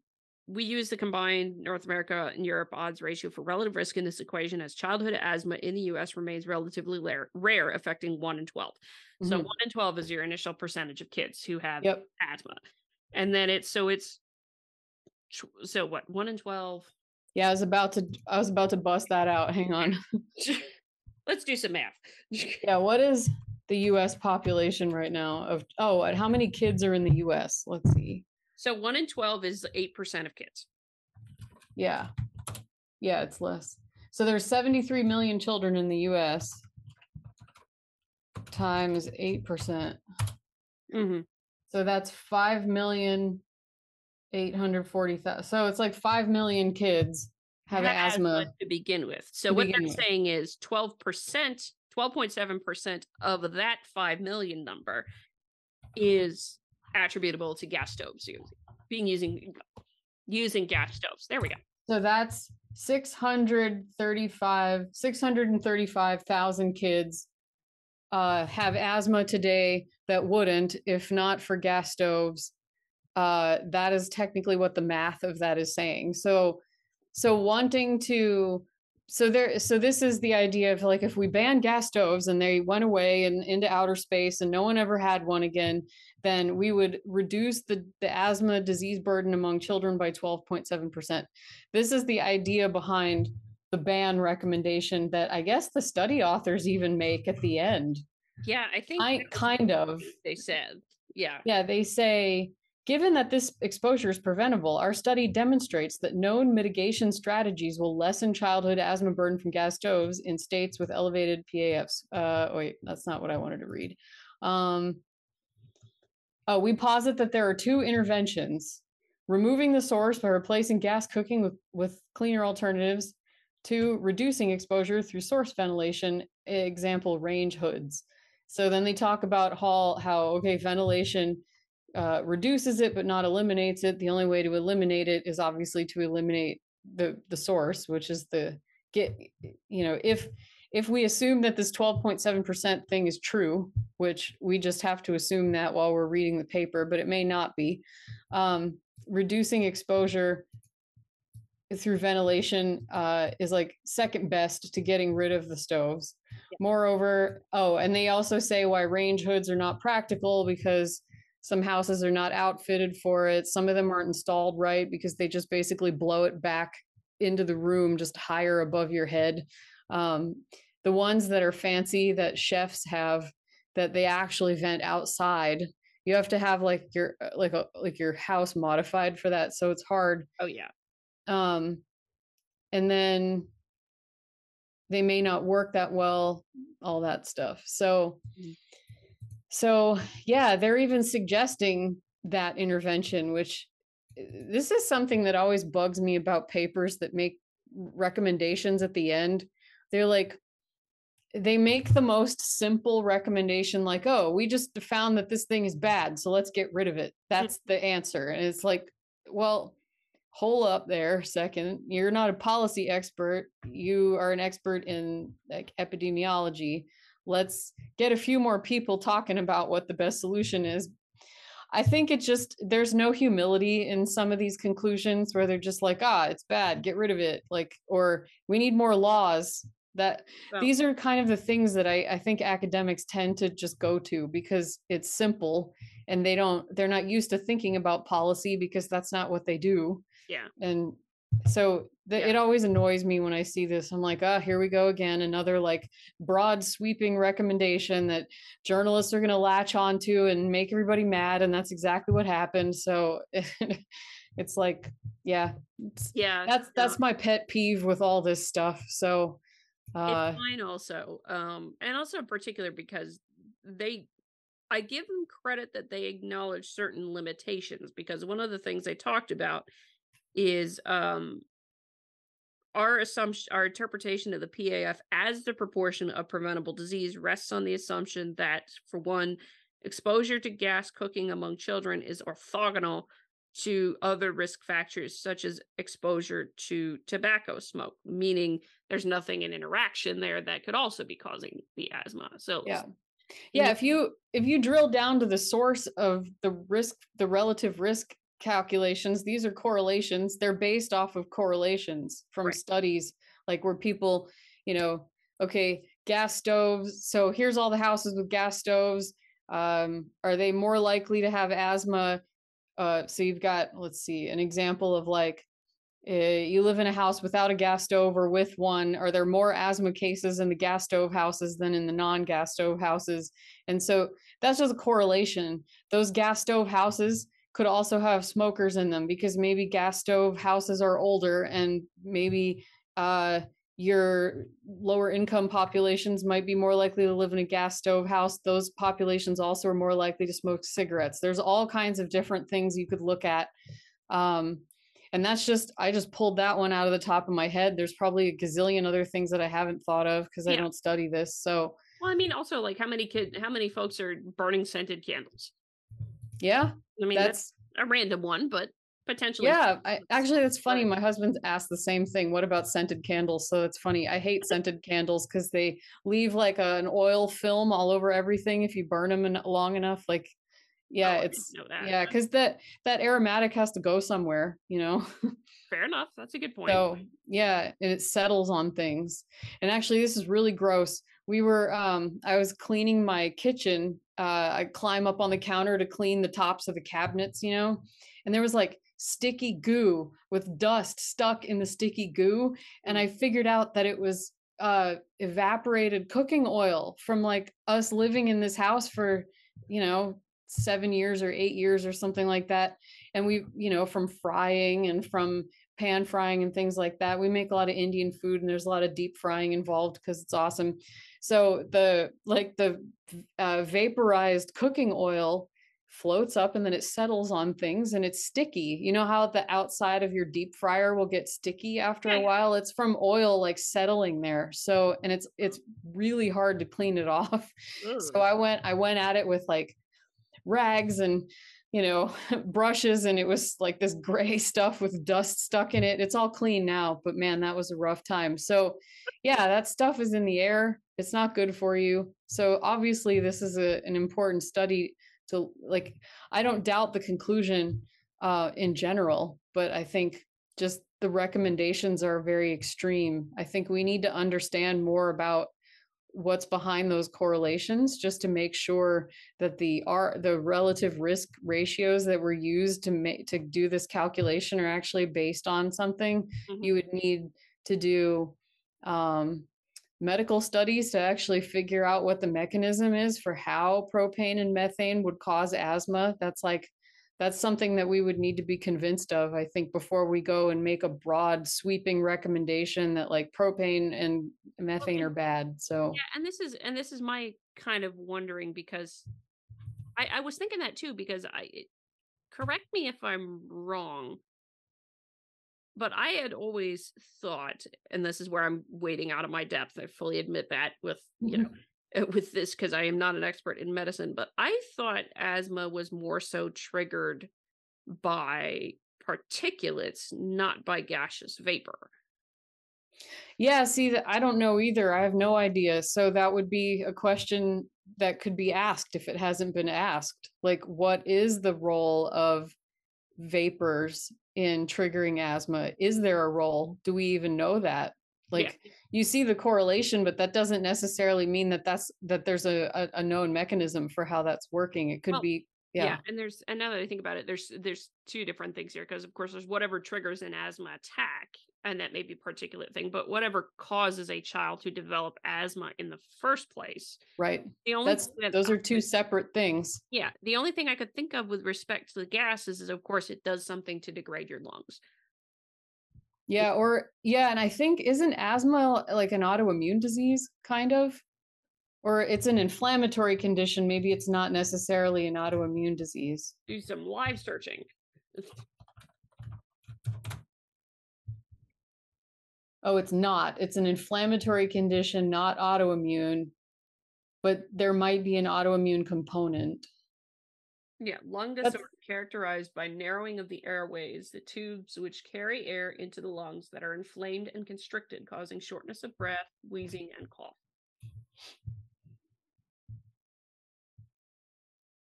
A: we use the combined North America and Europe odds ratio for relative risk in this equation as childhood asthma in the US remains relatively rare, rare affecting 1 in 12. Mm-hmm. So 1 in 12 is your initial percentage of kids who have yep. asthma. And then it's so it's so what 1 in 12
B: yeah, I was about to I was about to bust that out. Hang on.
A: Let's do some math.
B: yeah, what is the US population right now of oh, and how many kids are in the US? Let's see.
A: So 1 in 12 is 8% of kids.
B: Yeah. Yeah, it's less. So there's 73 million children in the US times 8%. percent mm-hmm. So that's 5 million 840,000. So it's like 5 million kids have, asthma. asthma.
A: to begin with. So what they're with. saying is 12%, 12.7% of that 5 million number is attributable to gas stoves being using using gas stoves. There we go.
B: So that's 635 635,000 kids uh, have asthma today that wouldn't if not for gas stoves uh, that is technically what the math of that is saying. So, so wanting to, so there, so this is the idea of like if we ban gas stoves and they went away and into outer space and no one ever had one again, then we would reduce the, the asthma disease burden among children by 12.7%. This is the idea behind the ban recommendation that I guess the study authors even make at the end.
A: Yeah, I think I
B: kind of
A: they said. Yeah.
B: Yeah, they say Given that this exposure is preventable, our study demonstrates that known mitigation strategies will lessen childhood asthma burden from gas stoves in states with elevated PAFs. Uh, wait, that's not what I wanted to read. Um, oh, we posit that there are two interventions removing the source by replacing gas cooking with, with cleaner alternatives, to reducing exposure through source ventilation, example, range hoods. So then they talk about how, how okay, ventilation uh, reduces it but not eliminates it. The only way to eliminate it is obviously to eliminate the the source, which is the get. You know, if if we assume that this 12.7% thing is true, which we just have to assume that while we're reading the paper, but it may not be, um, reducing exposure through ventilation uh, is like second best to getting rid of the stoves. Yeah. Moreover, oh, and they also say why range hoods are not practical because some houses are not outfitted for it. Some of them aren't installed right because they just basically blow it back into the room just higher above your head. Um, the ones that are fancy that chefs have that they actually vent outside you have to have like your uh, like a like your house modified for that so it's hard
A: oh yeah
B: um and then they may not work that well all that stuff so mm. So, yeah, they're even suggesting that intervention, which eh, this is something that always bugs me about papers that make recommendations at the end. They're like, they make the most simple recommendation, like, oh, we just found that this thing is bad, so let's get rid of it. That's the answer. And it's like, well, hold up there second. You're not a policy expert. You are an expert in like epidemiology let's get a few more people talking about what the best solution is. I think it just there's no humility in some of these conclusions where they're just like ah it's bad get rid of it like or we need more laws. That these are kind of the things that I, I think academics tend to just go to because it's simple and they don't they're not used to thinking about policy because that's not what they do.
A: Yeah.
B: And so the, yeah. it always annoys me when I see this. I'm like, oh, here we go again. Another like broad sweeping recommendation that journalists are going to latch onto and make everybody mad. And that's exactly what happened. So it's like, yeah, it's,
A: yeah,
B: that's, that's my pet peeve with all this stuff. So Uh,
A: it's fine also. Um, and also in particular because they I give them credit that they acknowledge certain limitations because one of the things they talked about is um our assumption our interpretation of the PAF as the proportion of preventable disease rests on the assumption that for one exposure to gas cooking among children is orthogonal to other risk factors such as exposure to tobacco smoke meaning there's nothing in interaction there that could also be causing the asthma. So
B: yeah. Yeah if you if you drill down to the source of the risk the relative risk calculations these are correlations they're based off of correlations from right. studies like where people you know okay gas stoves so here's all the houses with gas stoves um, are they more likely to have asthma? Uh, so you've got let's see an example of like uh, you live in a house without a gas stove or with one are there more asthma cases in the gas stove houses than in the non-gas stove houses? And so that's just a correlation. Those gas stove houses could also have smokers in them because maybe gas stove houses are older and maybe uh, your lower income populations might be more likely to live in a gas stove house. Those populations also are more likely to smoke cigarettes. There's all kinds of different things you could look at um, and that's just i just pulled that one out of the top of my head. There's probably a gazillion other things that i haven't thought of because yeah. i don't study this so
A: well i mean also like how many kid how many folks are burning scented candles
B: yeah
A: i mean that's, that's a random one but potentially
B: yeah I, actually that's funny my husband asked the same thing what about scented candles? So it's funny i hate scented candles because they leave like a, an oil film all over everything if you burn them in, long enough like yeah oh, it's yeah because that that aromatic has to go somewhere you know?
A: Fair enough that's a good point.
B: So yeah and it settles on things. And actually this is really gross. We were um i was cleaning my kitchen uh i climb up on the counter to clean the tops of the cabinets you know? And there was like sticky goo with dust stuck in the sticky goo and i figured out that it was uh evaporated cooking oil from like us living in this house for you know seven years or eight years or something like that. And we, you know, from frying and from pan frying and things like that. We make a lot of Indian food and there's a lot of deep frying involved because it's awesome. So the like the uh, vaporized cooking oil floats up and then it settles on things and it's sticky. You know how the outside of your deep fryer will get sticky after a while? It's from oil like settling there. So and it's it's really hard to clean it off. So I went I went at it with like rags and you know brushes and it was like this gray stuff with dust stuck in it. It's all clean now but man that was a rough time. So yeah that stuff is in the air. It's not good for you. So obviously this is a, an important study to like i don't doubt the conclusion uh, in general but i think just the recommendations are very extreme. I think we need to understand more about what's behind those correlations just to make sure that the are the relative risk ratios that were used to make to do this calculation are actually based on something mm-hmm. you would need to do um, medical studies to actually figure out what the mechanism is for how propane and methane would cause asthma that's like that's something that we would need to be convinced of i think before we go and make a broad sweeping recommendation that like propane and methane okay. are bad so.
A: Yeah and this is and this is my kind of wondering because i i was thinking that too because i correct me if i'm wrong. But i had always thought and this is where i'm wading out of my depth i fully admit that with you know Uh, with this because I am not an expert in medicine, but I thought asthma was more so triggered by particulates, not by gaseous vapor.
B: Yeah, see, I don't know either. I have no idea. So that would be a question that could be asked if it hasn't been asked. Like, what is the role of vapors in triggering asthma? Is there a role? Do we even know that? Like, yeah you see the correlation but that doesn't necessarily mean that that's that there's a, a, a known mechanism for how that's working it could well, be yeah. yeah.
A: and there's and now that i think about it there's there's two different things here because of course there's whatever triggers an asthma attack and that may be particulate thing but whatever causes a child to develop asthma in the first place
B: right the only that's that those are two separate things
A: yeah the only thing i could think of with respect to the gases is of course it does something to degrade your lungs
B: Yeah, or yeah, and I think isn't asthma like an autoimmune disease, kind of? Or it's an inflammatory condition. Maybe it's not necessarily an autoimmune disease.
A: Do some live searching.
B: Oh, it's not. It's an inflammatory condition, not autoimmune, but there might be an autoimmune component.
A: Yeah, lung disorder characterized by narrowing of the airways, the tubes which carry air into the lungs that are inflamed and constricted, causing shortness of breath, wheezing, and cough.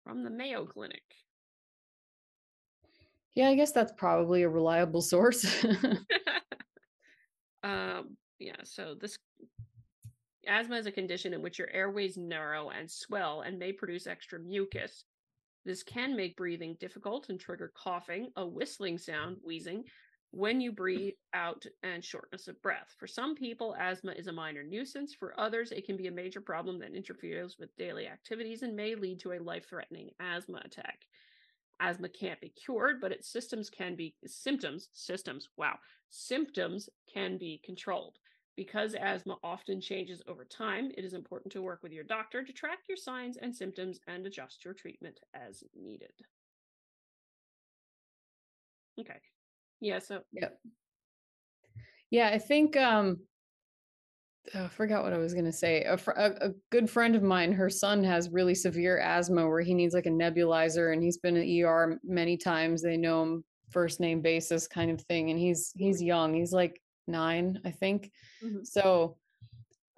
A: From the Mayo Clinic.
B: Yeah, I guess that's probably a reliable source.
A: um, yeah, so this asthma is a condition in which your airways narrow and swell and may produce extra mucus. This can make breathing difficult and trigger coughing, a whistling sound, wheezing, when you hmm. breathe out, and shortness of breath. For some people, asthma is a minor nuisance. For others, it can be a major problem that interferes with daily activities and may lead to a life threatening asthma attack. Asthma can't be cured, but its systems can be symptoms, systems, wow, symptoms can be controlled. Because asthma often changes over time, it is important to work with your doctor to track your signs and symptoms and adjust your treatment as needed. Okay. Yeah, so
B: Yep. Yeah, I think um oh, I forgot what I was going to say. A, fr- a, a good friend of mine, her son has really severe asthma where he needs like a nebulizer and he's been in ER many times. They know him first name basis kind of thing and he's he's young. He's like 9, I think.
A: Mhm.
B: So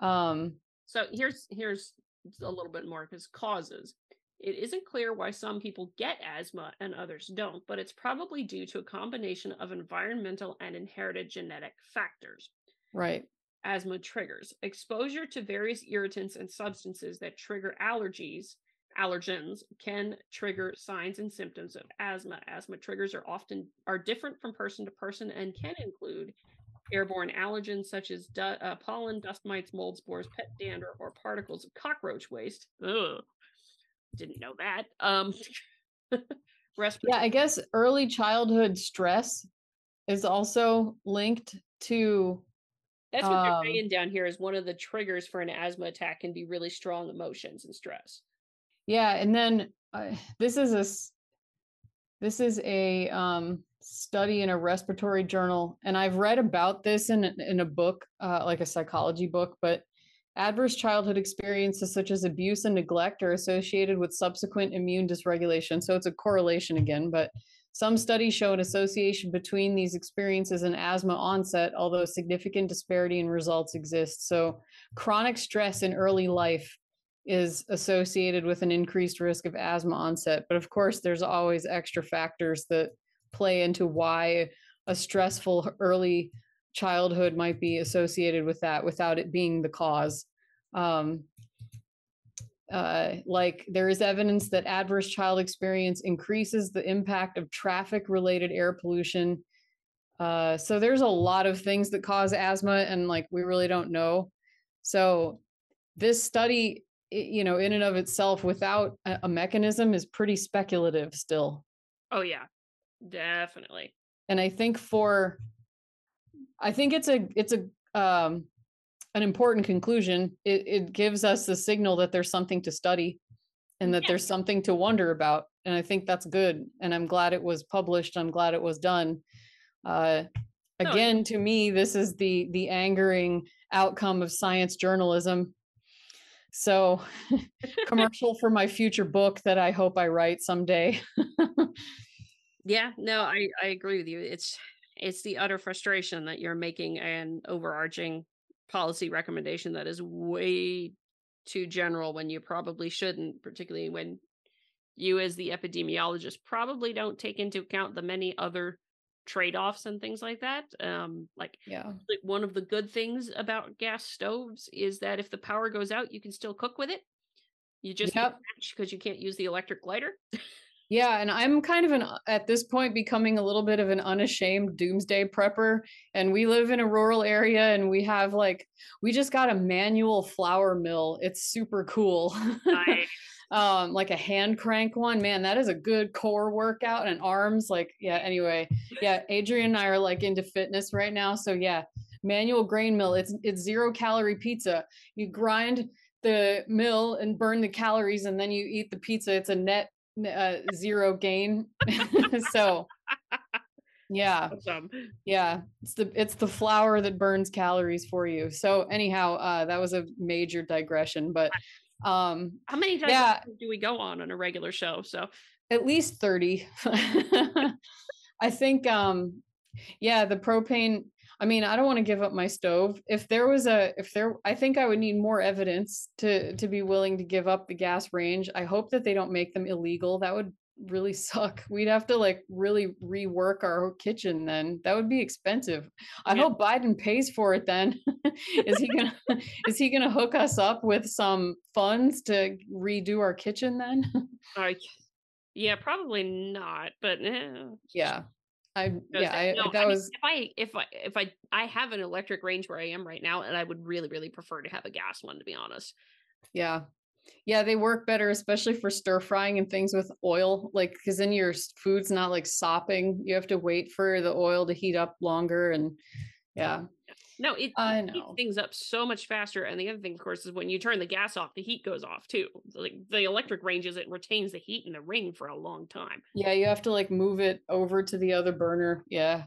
B: um
A: So here's here's a little bit more because causes. It isn't clear why some people get asthma and others don't, but it's probably due to a combination of environmental and inherited genetic factors.
B: right.
A: Asthma triggers exposure to various irritants and substances that trigger allergies. Allergens can trigger signs and symptoms of asthma. Asthma triggers are often are different from person to person and can include airborne allergens such as du- uh, pollen, dust mites, mold spores, pet dander, or particles of cockroach waste. Ugh, didn't know that. Um, respiratory.
B: Yeah, I guess early childhood stress is also linked to
A: That's what they're
B: um,
A: saying down here. Is one of the triggers for an asthma attack can be really strong emotions and stress.
B: Yeah, and then uh, this is a this is a um, study in a respiratory journal, and I've read about this in in a book, uh, like a psychology book. But adverse childhood experiences such as abuse and neglect are associated with subsequent immune dysregulation. So it's a correlation again, but some studies show an association between these experiences and asthma onset, although significant disparity in results exists. So chronic stress in early life is associated with an increased risk of asthma onset. But of course, there's always extra factors that play into why a stressful early childhood might be associated with that without it being the cause. Um, uh, like there is evidence that adverse child experience increases the impact of traffic related air pollution. Uh, so there's a lot of things that cause asthma, and like we really don't know. So this study, you know, in and of itself, without a, mechanism, is pretty speculative still.
A: Oh yeah, definitely.
B: And I think for, I think it's a it's a um, an important conclusion. It it gives us the signal that there's something to study, and that
A: Yeah.
B: there's something to wonder about. And I think that's good. And I'm glad it was published. I'm glad it was done. Uh,
A: No,
B: again, to me, this is the the angering outcome of science journalism. So, commercial for my future book that I hope I write someday.
A: Yeah, no, I I agree with you. It's it's the utter frustration that you're making an overarching policy recommendation that is way too general when you probably shouldn't, particularly when you as the epidemiologist probably don't take into account the many other trade-offs and things like that. Um like
B: yeah.
A: like one of the good things about gas stoves is that if the power goes out, you can still cook with it. You just
B: Yep.
A: because you can't use the electric lighter.
B: Yeah, and I'm kind of an at this point becoming a little bit of an unashamed doomsday prepper. And we live in a rural area and we have like we just got a manual flour mill. It's super cool.
A: Nice.
B: Um like a hand crank one man that is a good core workout and arms like yeah anyway. Yeah adrian and i are like into fitness right now so yeah manual grain mill it's it's zero calorie pizza. You grind the mill and burn the calories and then you eat the pizza. It's a net uh, zero gain. So yeah.
A: Awesome.
B: yeah it's the it's the flour that burns calories for you. So anyhow uh that was a major digression but um
A: How many times
B: Yeah.
A: do we go on on a regular show? So
B: at least 30 i think um yeah the propane i mean i don't want to give up my stove if there was a if there i think i would need more evidence to to be willing to give up the gas range i hope that they don't make them illegal that would really suck. We'd have to like really rework our kitchen then. That would be expensive. I
A: Yeah.
B: hope biden pays for it then. Is he gonna is he gonna hook us up with some funds to redo our kitchen then?
A: I yeah, probably not, but eh,
B: yeah. I yeah I,
A: no,
B: that
A: mean,
B: was
A: if I if I if I I have an electric range where I am right now, and I would really really prefer to have a gas one to be honest.
B: yeah yeah they work better especially for stir frying and things with oil like because then your food's not like sopping you have to wait for the oil to heat up longer and yeah
A: No, it, it heats things up so much faster. And the other thing, of course, is when you turn the gas off, the heat goes off too. Like the electric ranges, it retains the heat in the ring for a long time.
B: yeah you have to like move it over to the other burner yeah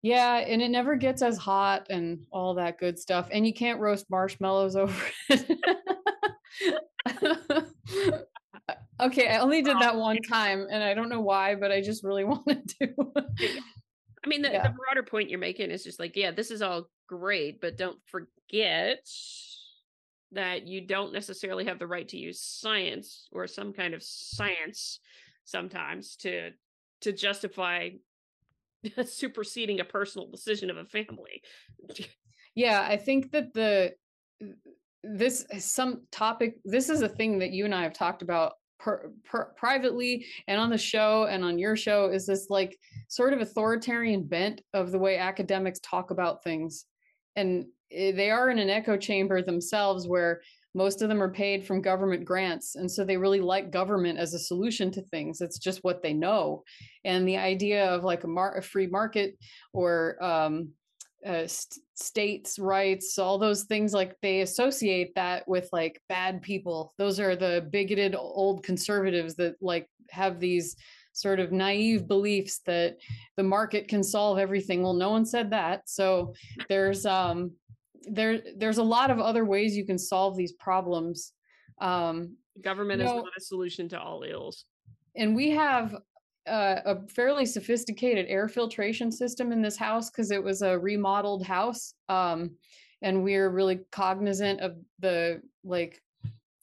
B: yeah and it never gets as hot and all that good stuff and you can't roast marshmallows over it Uh, okay i only did that one um, time and i don't know why but i just really wanted to
A: I mean, the,
B: Yeah.
A: the broader point you're making is just like, yeah, this is all great, but don't forget that you don't necessarily have the right to use science or some kind of science sometimes to to justify superseding a personal decision of a family.
B: Yeah, I think that the this is some topic this is a thing that you and I have talked about per, per, privately and on the show and on your show is this like sort of authoritarian bent of the way academics talk about things. And eh, they are in an echo chamber themselves where most of them are paid from government grants and so they really like government as a solution to things. It's just what they know. And the idea of like a, mar- a free market or um, uh, st- states rights all those things like they associate that with like bad people those are the bigoted old conservatives that like have these sort of naive beliefs that the market can solve everything well no one said that so there's um there there's a lot of other ways you can solve these problems um
A: Government is
B: No.
A: not a solution to all ills.
B: and we have uh, a fairly sophisticated air filtration system in this house because it was a remodeled house um, and we're really cognizant of the like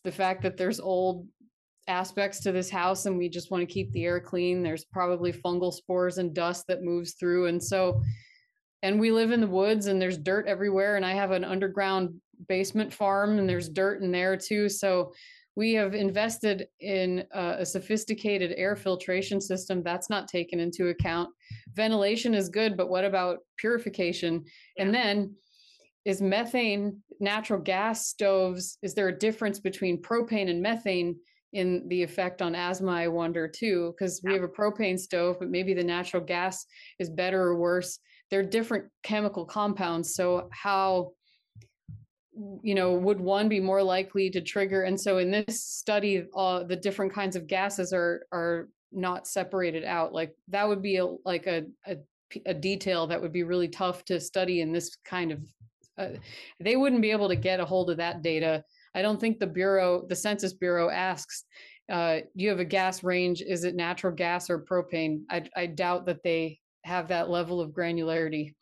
B: the fact that there's old aspects to this house and we just want to keep the air clean. There's probably fungal spores and dust that moves through and so and we live in the woods and there's dirt everywhere and i have an underground basement farm and there's dirt in there too so we have invested in uh, a sophisticated air filtration system. That's not taken into account. Ventilation is good but what about purification? And then is methane natural gas stoves is there a difference between propane and methane in the effect on asthma i wonder too? Because we have a propane stove but maybe the natural gas is better or worse. They're different chemical compounds so how you know would one be more likely to trigger? And so in this study uh, the different kinds of gases are are not separated out. Like that would be like a, like a, a a detail that would be really tough to study in this kind of uh, they wouldn't be able to get a hold of that data. I don't think the bureau the census bureau asks uh, do you have a gas range? Is it natural gas or propane? I, I doubt that they have that level of granularity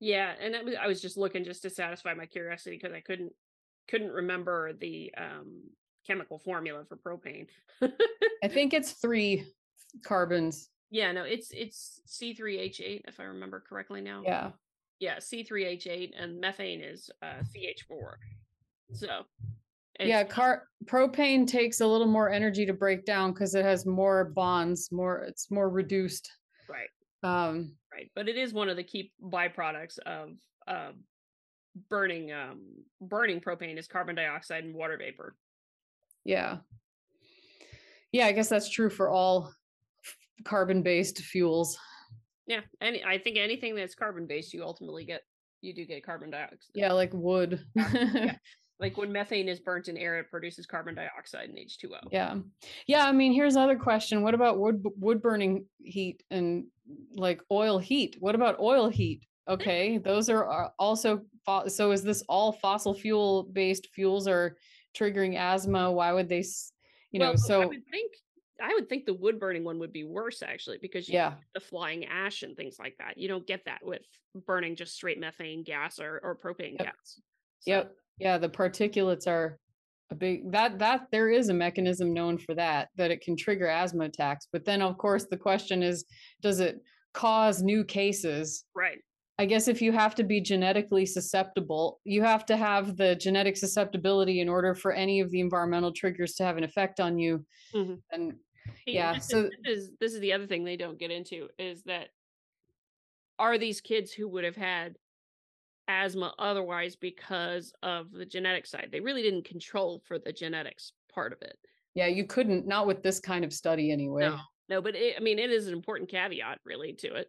A: Yeah, and I was, I was just looking just to satisfy my curiosity because I couldn't couldn't remember the um chemical formula for propane.
B: i think it's three carbons
A: yeah, no, it's it's C3H8 if I remember correctly now.
B: yeah
A: Yeah, C3H8 and methane is uh CH4. So
B: yeah car propane takes a little more energy to break down because it has more bonds more it's more reduced
A: right,
B: um
A: right. But it is one of the key byproducts of uh, burning um burning propane is carbon dioxide and water vapor.
B: yeah Yeah, I guess that's true for all carbon based fuels.
A: Yeah, and I think anything that's carbon based, you ultimately get you do get carbon dioxide.
B: Yeah, like wood.
A: yeah. Like when methane is burnt in air, it produces carbon dioxide and H2O.
B: Yeah. Yeah. I mean, here's another question. What about wood wood burning heat and like oil heat? What about oil heat? Okay. Those are uh, also so is this all fossil fuel based fuels are triggering asthma? Why would they you know, well, so
A: I would think I would think the wood burning one would be worse actually because yeah, the flying ash and things like that. You don't get that with burning just straight methane gas or or propane
B: yep.
A: gas.
B: So. Yep. Yeah, the particulates are a big that that there is a mechanism known for that that it can trigger asthma attacks. But then of course the question is does it cause new cases?
A: Right.
B: I guess if you have to be genetically susceptible, you have to have the genetic susceptibility in order for any of the environmental triggers to have an effect on you. Mm-hmm. And yeah, so
A: is, this is this is the other thing they don't get into is that are these kids who would have had asthma otherwise because of the genetic side. They really didn't control for the genetics part of it.
B: Yeah, you couldn't not with this kind of study anyway.
A: No, no, but it, I mean, it is an important caveat really to it.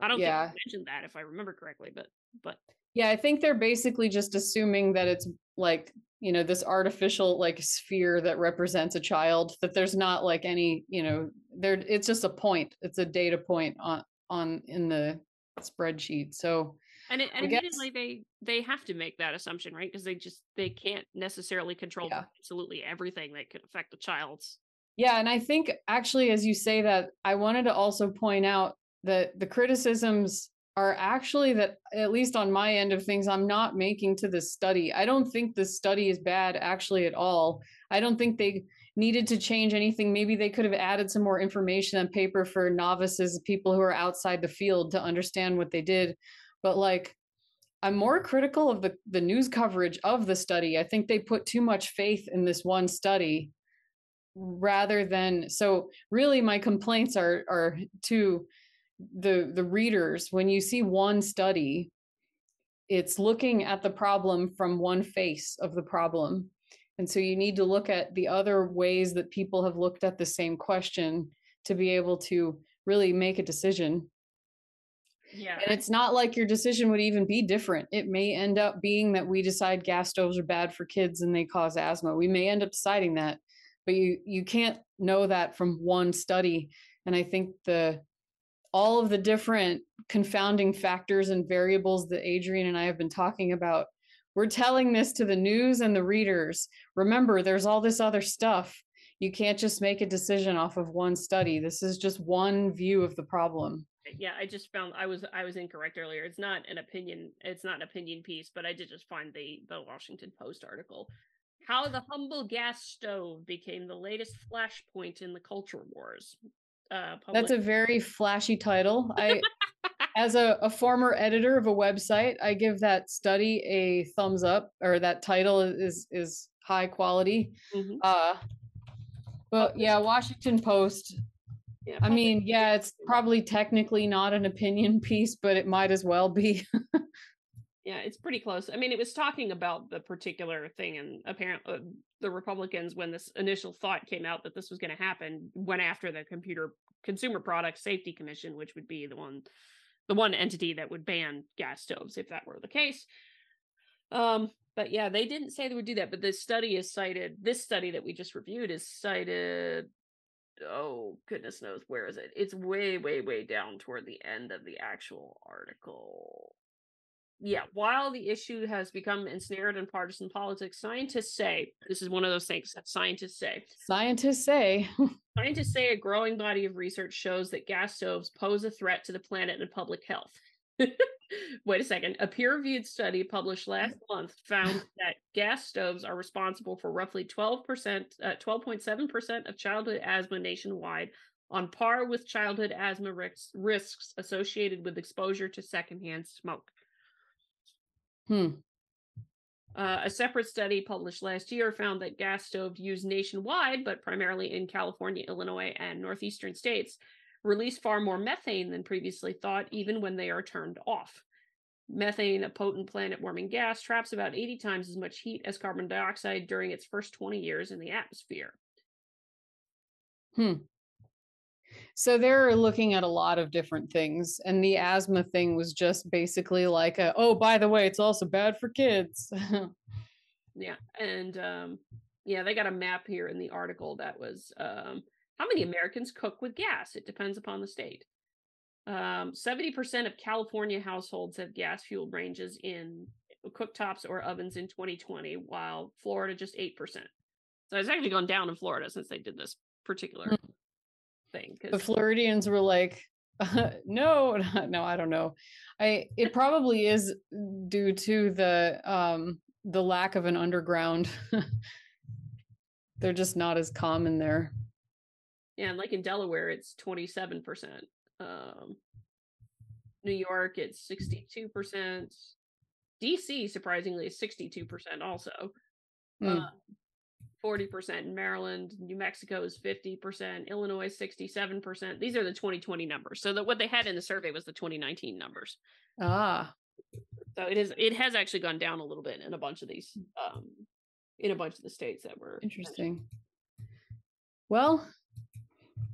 A: I don't yeah. think I mentioned that if I remember correctly, but but
B: yeah, I think they're basically just assuming that it's like you know this artificial like sphere that represents a child that there's not like any you know there it's just a point it's a data point on on in the spreadsheet so
A: and, it, and admittedly, they they have to make that assumption, right? Because they just they can't necessarily control yeah. absolutely everything that could affect a child's.
B: Yeah, and I think actually, as you say that, I wanted to also point out that the criticisms are actually that at least on my end of things i'm not making to this study i don't think this study is bad actually at all i don't think they needed to change anything maybe they could have added some more information on paper for novices people who are outside the field to understand what they did but like I'm more critical of the the news coverage of the study. I think they put too much faith in this one study rather than so really my complaints are are to the the readers. When you see one study it's looking at the problem from one face of the problem. And so you need to look at the other ways that people have looked at the same question to be able to really make a decision
A: yeah.
B: And it's not like your decision would even be different. It may end up being that we decide gas stoves are bad for kids and they cause asthma. We may end up deciding that, but you you can't know that from one study. And I think the all of the different confounding factors and variables that Adrian and I have been talking about, we're telling this to the news and the readers. Remember, there's all this other stuff. You can't just make a decision off of one study. This is just one view of the problem
A: yeah i just found i was i was incorrect earlier. It's not an opinion it's not an opinion piece but i did just find the the washington post article. How the humble gas stove became the latest flashpoint in the culture wars.
B: Uh public- that's a very flashy title. I as a, a former editor of a website i give that study a thumbs up or that title is is high quality. Mm-hmm. uh but yeah washington post yeah, I mean, yeah, it's probably technically not an opinion piece, but it might as well be.
A: yeah, it's pretty close. I mean, it was talking about the particular thing, and apparently, uh, the Republicans, when this initial thought came out that this was going to happen, went after the Computer Consumer Product Safety Commission, which would be the one, the one entity that would ban gas stoves if that were the case. Um, but yeah, they didn't say they would do that. But this study is cited. This study that we just reviewed is cited oh goodness knows where is it? It's way way way down toward the end of the actual article. Yeah while the issue has become ensnared in partisan politics scientists say this is one of those things that scientists say
B: scientists say.
A: scientists say a growing body of research shows that gas stoves pose a threat to the planet and public health Wait a second. A peer reviewed study published last month found that gas stoves are responsible for roughly 12%, uh, 12.7% of childhood asthma nationwide, on par with childhood asthma risks, risks associated with exposure to secondhand smoke.
B: Hmm.
A: Uh, a separate study published last year found that gas stoves used nationwide, but primarily in California, Illinois, and northeastern states, release far more methane than previously thought, even when they are turned off. Methane, a potent planet warming gas, traps about 80 times as much heat as carbon dioxide during its first 20 years in the atmosphere.
B: Hmm. So they're looking at a lot of different things, and the asthma thing was just basically like, a, oh, by the way, it's also bad for kids.
A: yeah, and um, yeah, they got a map here in the article that was um, how many Americans cook with gas. It depends upon the state. Um, 70% of California households have gas fueled ranges in cooktops or ovens in 2020, while Florida just 8%. So it's actually gone down in Florida since they did this particular mm thing.
B: The Floridians were like, uh, no, no, I don't know. I it probably is due to the um the lack of an underground. They're just not as common there.
A: Yeah, and like in Delaware, it's 27%. Um, New York, it's 62%. DC, surprisingly, is 62% also. Mm. Uh, 40% in Maryland, New Mexico is 50%, Illinois 67%. These are the 2020 numbers. So that what they had in the survey was the 2019 numbers.
B: Ah.
A: So it is it has actually gone down a little bit in a bunch of these um in a bunch of the states that were
B: interesting. Mentioned. Well,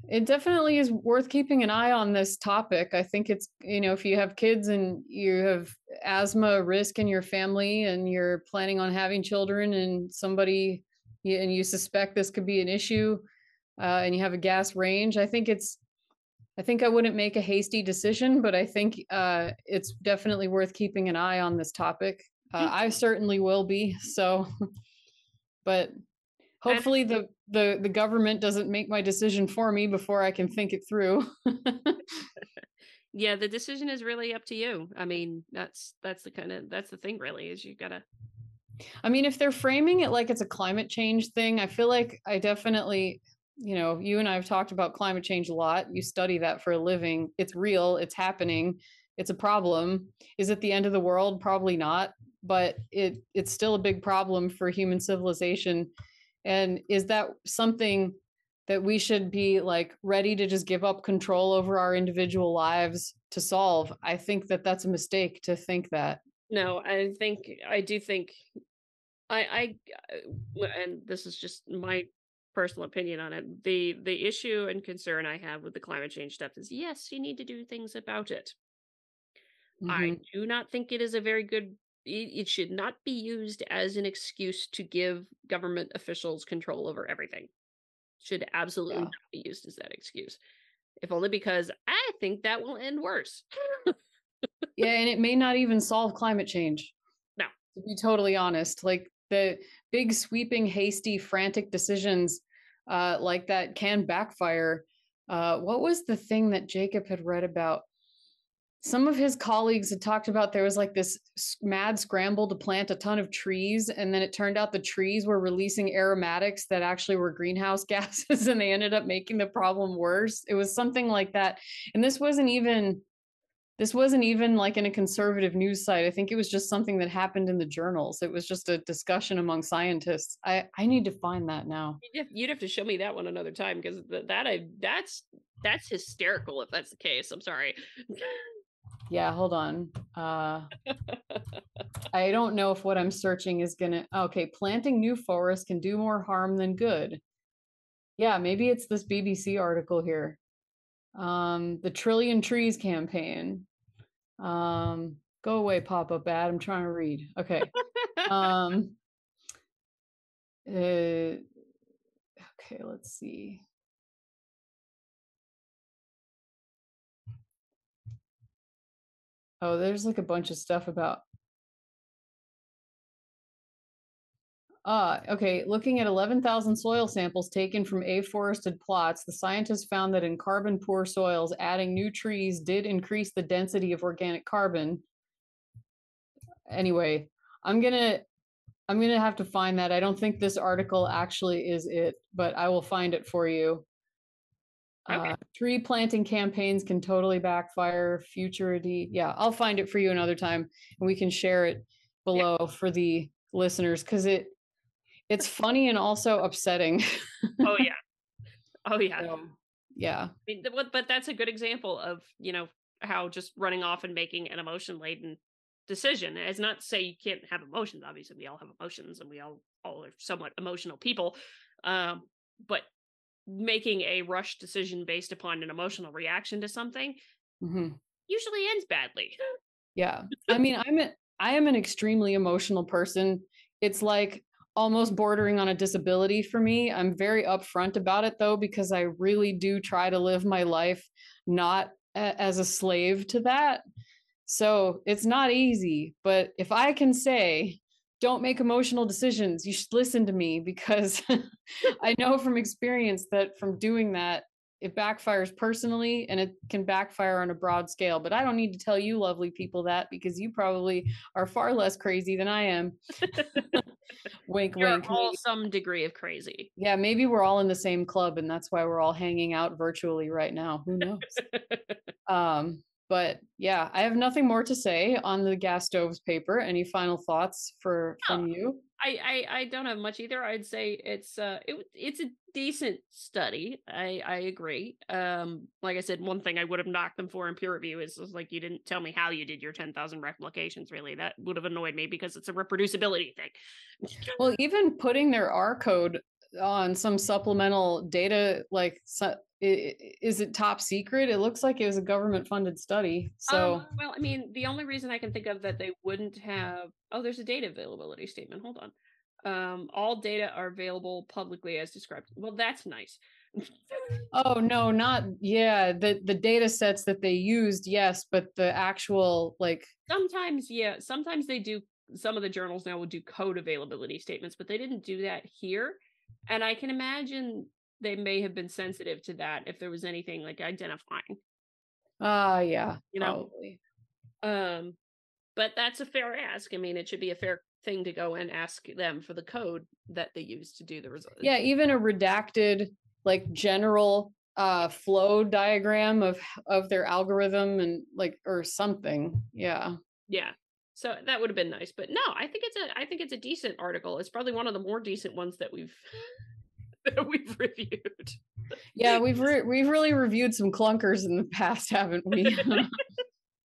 B: it definitely is worth keeping an eye on this topic. I think it's, you know, if you have kids and you have asthma risk in your family and you're planning on having children and somebody and you suspect this could be an issue uh, and you have a gas range, I think it's I think I wouldn't make a hasty decision, but I think uh, it's definitely worth keeping an eye on this topic. Uh, I certainly will be. So, but hopefully the the the government doesn't make my decision for me before I can think it through.
A: yeah, the decision is really up to you. I mean, that's that's the kind of that's the thing really is you gotta
B: I mean, if they're framing it like it's a climate change thing, I feel like I definitely, you know, you and I have talked about climate change a lot. You study that for a living. It's real, it's happening, it's a problem. Is it the end of the world? Probably not, but it it's still a big problem for human civilization. And is that something that we should be like ready to just give up control over our individual lives to solve? I think that that's a mistake to think that.
A: No, I think I do think I I uh, and this is just my personal opinion on it. The the issue and concern I have with the climate change stuff is yes, you need to do things about it. Mm-hmm. I do not think it is a very good it, should not be used as an excuse to give government officials control over everything. Should absolutely yeah. not be used as that excuse. If only because I think that will end worse.
B: yeah, and it may not even solve climate change.
A: No.
B: To be totally honest, like the big sweeping, hasty, frantic decisions uh, like that can backfire. Uh, what was the thing that Jacob had read about? Some of his colleagues had talked about there was like this mad scramble to plant a ton of trees, and then it turned out the trees were releasing aromatics that actually were greenhouse gases, and they ended up making the problem worse. It was something like that. And this wasn't even this wasn't even like in a conservative news site. I think it was just something that happened in the journals. It was just a discussion among scientists. I I need to find that now.
A: You'd have, to show me that one another time because that I that's that's hysterical if that's the case. I'm sorry.
B: Yeah, hold on. Uh, I don't know if what I'm searching is gonna. Okay, planting new forests can do more harm than good. Yeah, maybe it's this BBC article here. Um, the Trillion Trees campaign. Um, go away, pop up ad. I'm trying to read. Okay. um, uh, okay, let's see. Oh, there's like a bunch of stuff about Uh, okay, looking at 11,000 soil samples taken from afforested plots, the scientists found that in carbon poor soils, adding new trees did increase the density of organic carbon. Anyway, I'm gonna I'm gonna have to find that. I don't think this article actually is it, but I will find it for you. Okay. Uh, tree planting campaigns can totally backfire. Futurity, yeah, I'll find it for you another time, and we can share it below yeah. for the listeners because it it's funny and also upsetting.
A: oh yeah. Oh yeah. So,
B: yeah. I
A: mean, but that's a good example of, you know, how just running off and making an emotion laden decision. It's not to say you can't have emotions. Obviously, we all have emotions and we all all are somewhat emotional people. Um, but making a rush decision based upon an emotional reaction to something
B: hmm
A: usually ends badly.
B: Yeah. I mean, I'm a, I am an extremely emotional person. It's like almost bordering on a disability for me. I'm very upfront about it though because I really do try to live my life not a- as a slave to that. So, it's not easy, but if I can say don't make emotional decisions, you should listen to me because I know from experience that from doing that it backfires personally and it can backfire on a broad scale. But I don't need to tell you, lovely people, that because you probably are far less crazy than I am. wink,
A: You're
B: wink.
A: all
B: maybe-
A: some degree of crazy.
B: Yeah, maybe we're all in the same club and that's why we're all hanging out virtually right now. Who knows? um, but yeah, I have nothing more to say on the gas stoves paper. Any final thoughts for from you?
A: I, I I don't have much either. I'd say it's uh it, it's a decent study. I I agree. Um, like I said, one thing I would have knocked them for in peer review is, is like you didn't tell me how you did your ten thousand replications. Really, that would have annoyed me because it's a reproducibility thing.
B: Well, even putting their R code on some supplemental data, like, so, is it top secret? It looks like it was a government funded study. So,
A: Um, well, I mean, the only reason I can think of that they wouldn't have oh, there's a data availability statement. Hold on. Um, all data are available publicly as described. Well, that's nice.
B: oh no, not yeah. The the data sets that they used, yes, but the actual like,
A: sometimes yeah sometimes they do some of the journals now will do code availability statements but they didn't do that here and i can imagine they may have been sensitive to that if there was anything like identifying.
B: Ah, yeah,
A: You know,
B: probably.
A: um but that's a fair ask i mean it should be a fair thing to go and ask them for the code that they use to do the result
B: yeah even a redacted like general uh flow diagram of of their algorithm and like or something yeah.
A: Yeah so that would have been nice but no i think it's a i think it's a decent article it's probably one of the more decent ones that we've that we've reviewed.
B: Yeah we've re- we've really reviewed some clunkers in the past haven't we?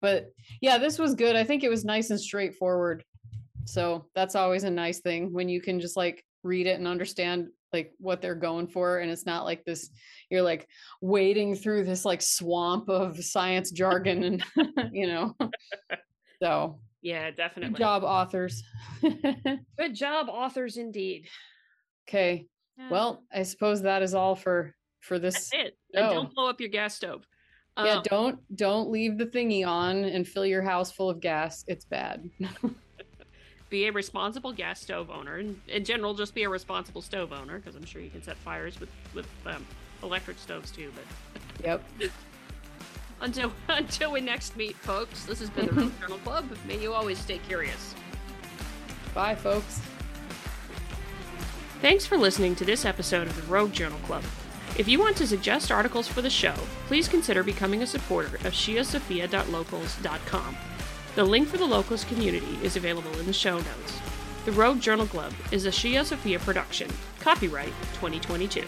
B: But yeah this was good. I think it was nice and straightforward. So that's always a nice thing when you can just like read it and understand like what they're going for and it's not like this you're like wading through this like swamp of science jargon and you know? So
A: yeah definitely.
B: good job authors.
A: Good job authors indeed.
B: Okay
A: Yeah.
B: well i suppose that is all for for this
A: That's it. And don't blow up your gas stove.
B: yeah
A: Um,
B: don't don't leave the thingy on and fill your house full of gas it's bad
A: be a responsible gas stove owner. And in general, just be a responsible stove owner because I'm sure you can set fires with with um, electric stoves too. But
B: yep
A: until until we next meet, folks, this has been the Rogue Journal Club. May you always stay curious.
B: bye folks
A: Thanks for listening to this episode of the Rogue Journal Club. If you want to suggest articles for the show, please consider becoming a supporter of sciosophia.locals.com. The link for the Locals community is available in the show notes. The Rogue Journal Club is a ScioSophia production. Copyright 2022.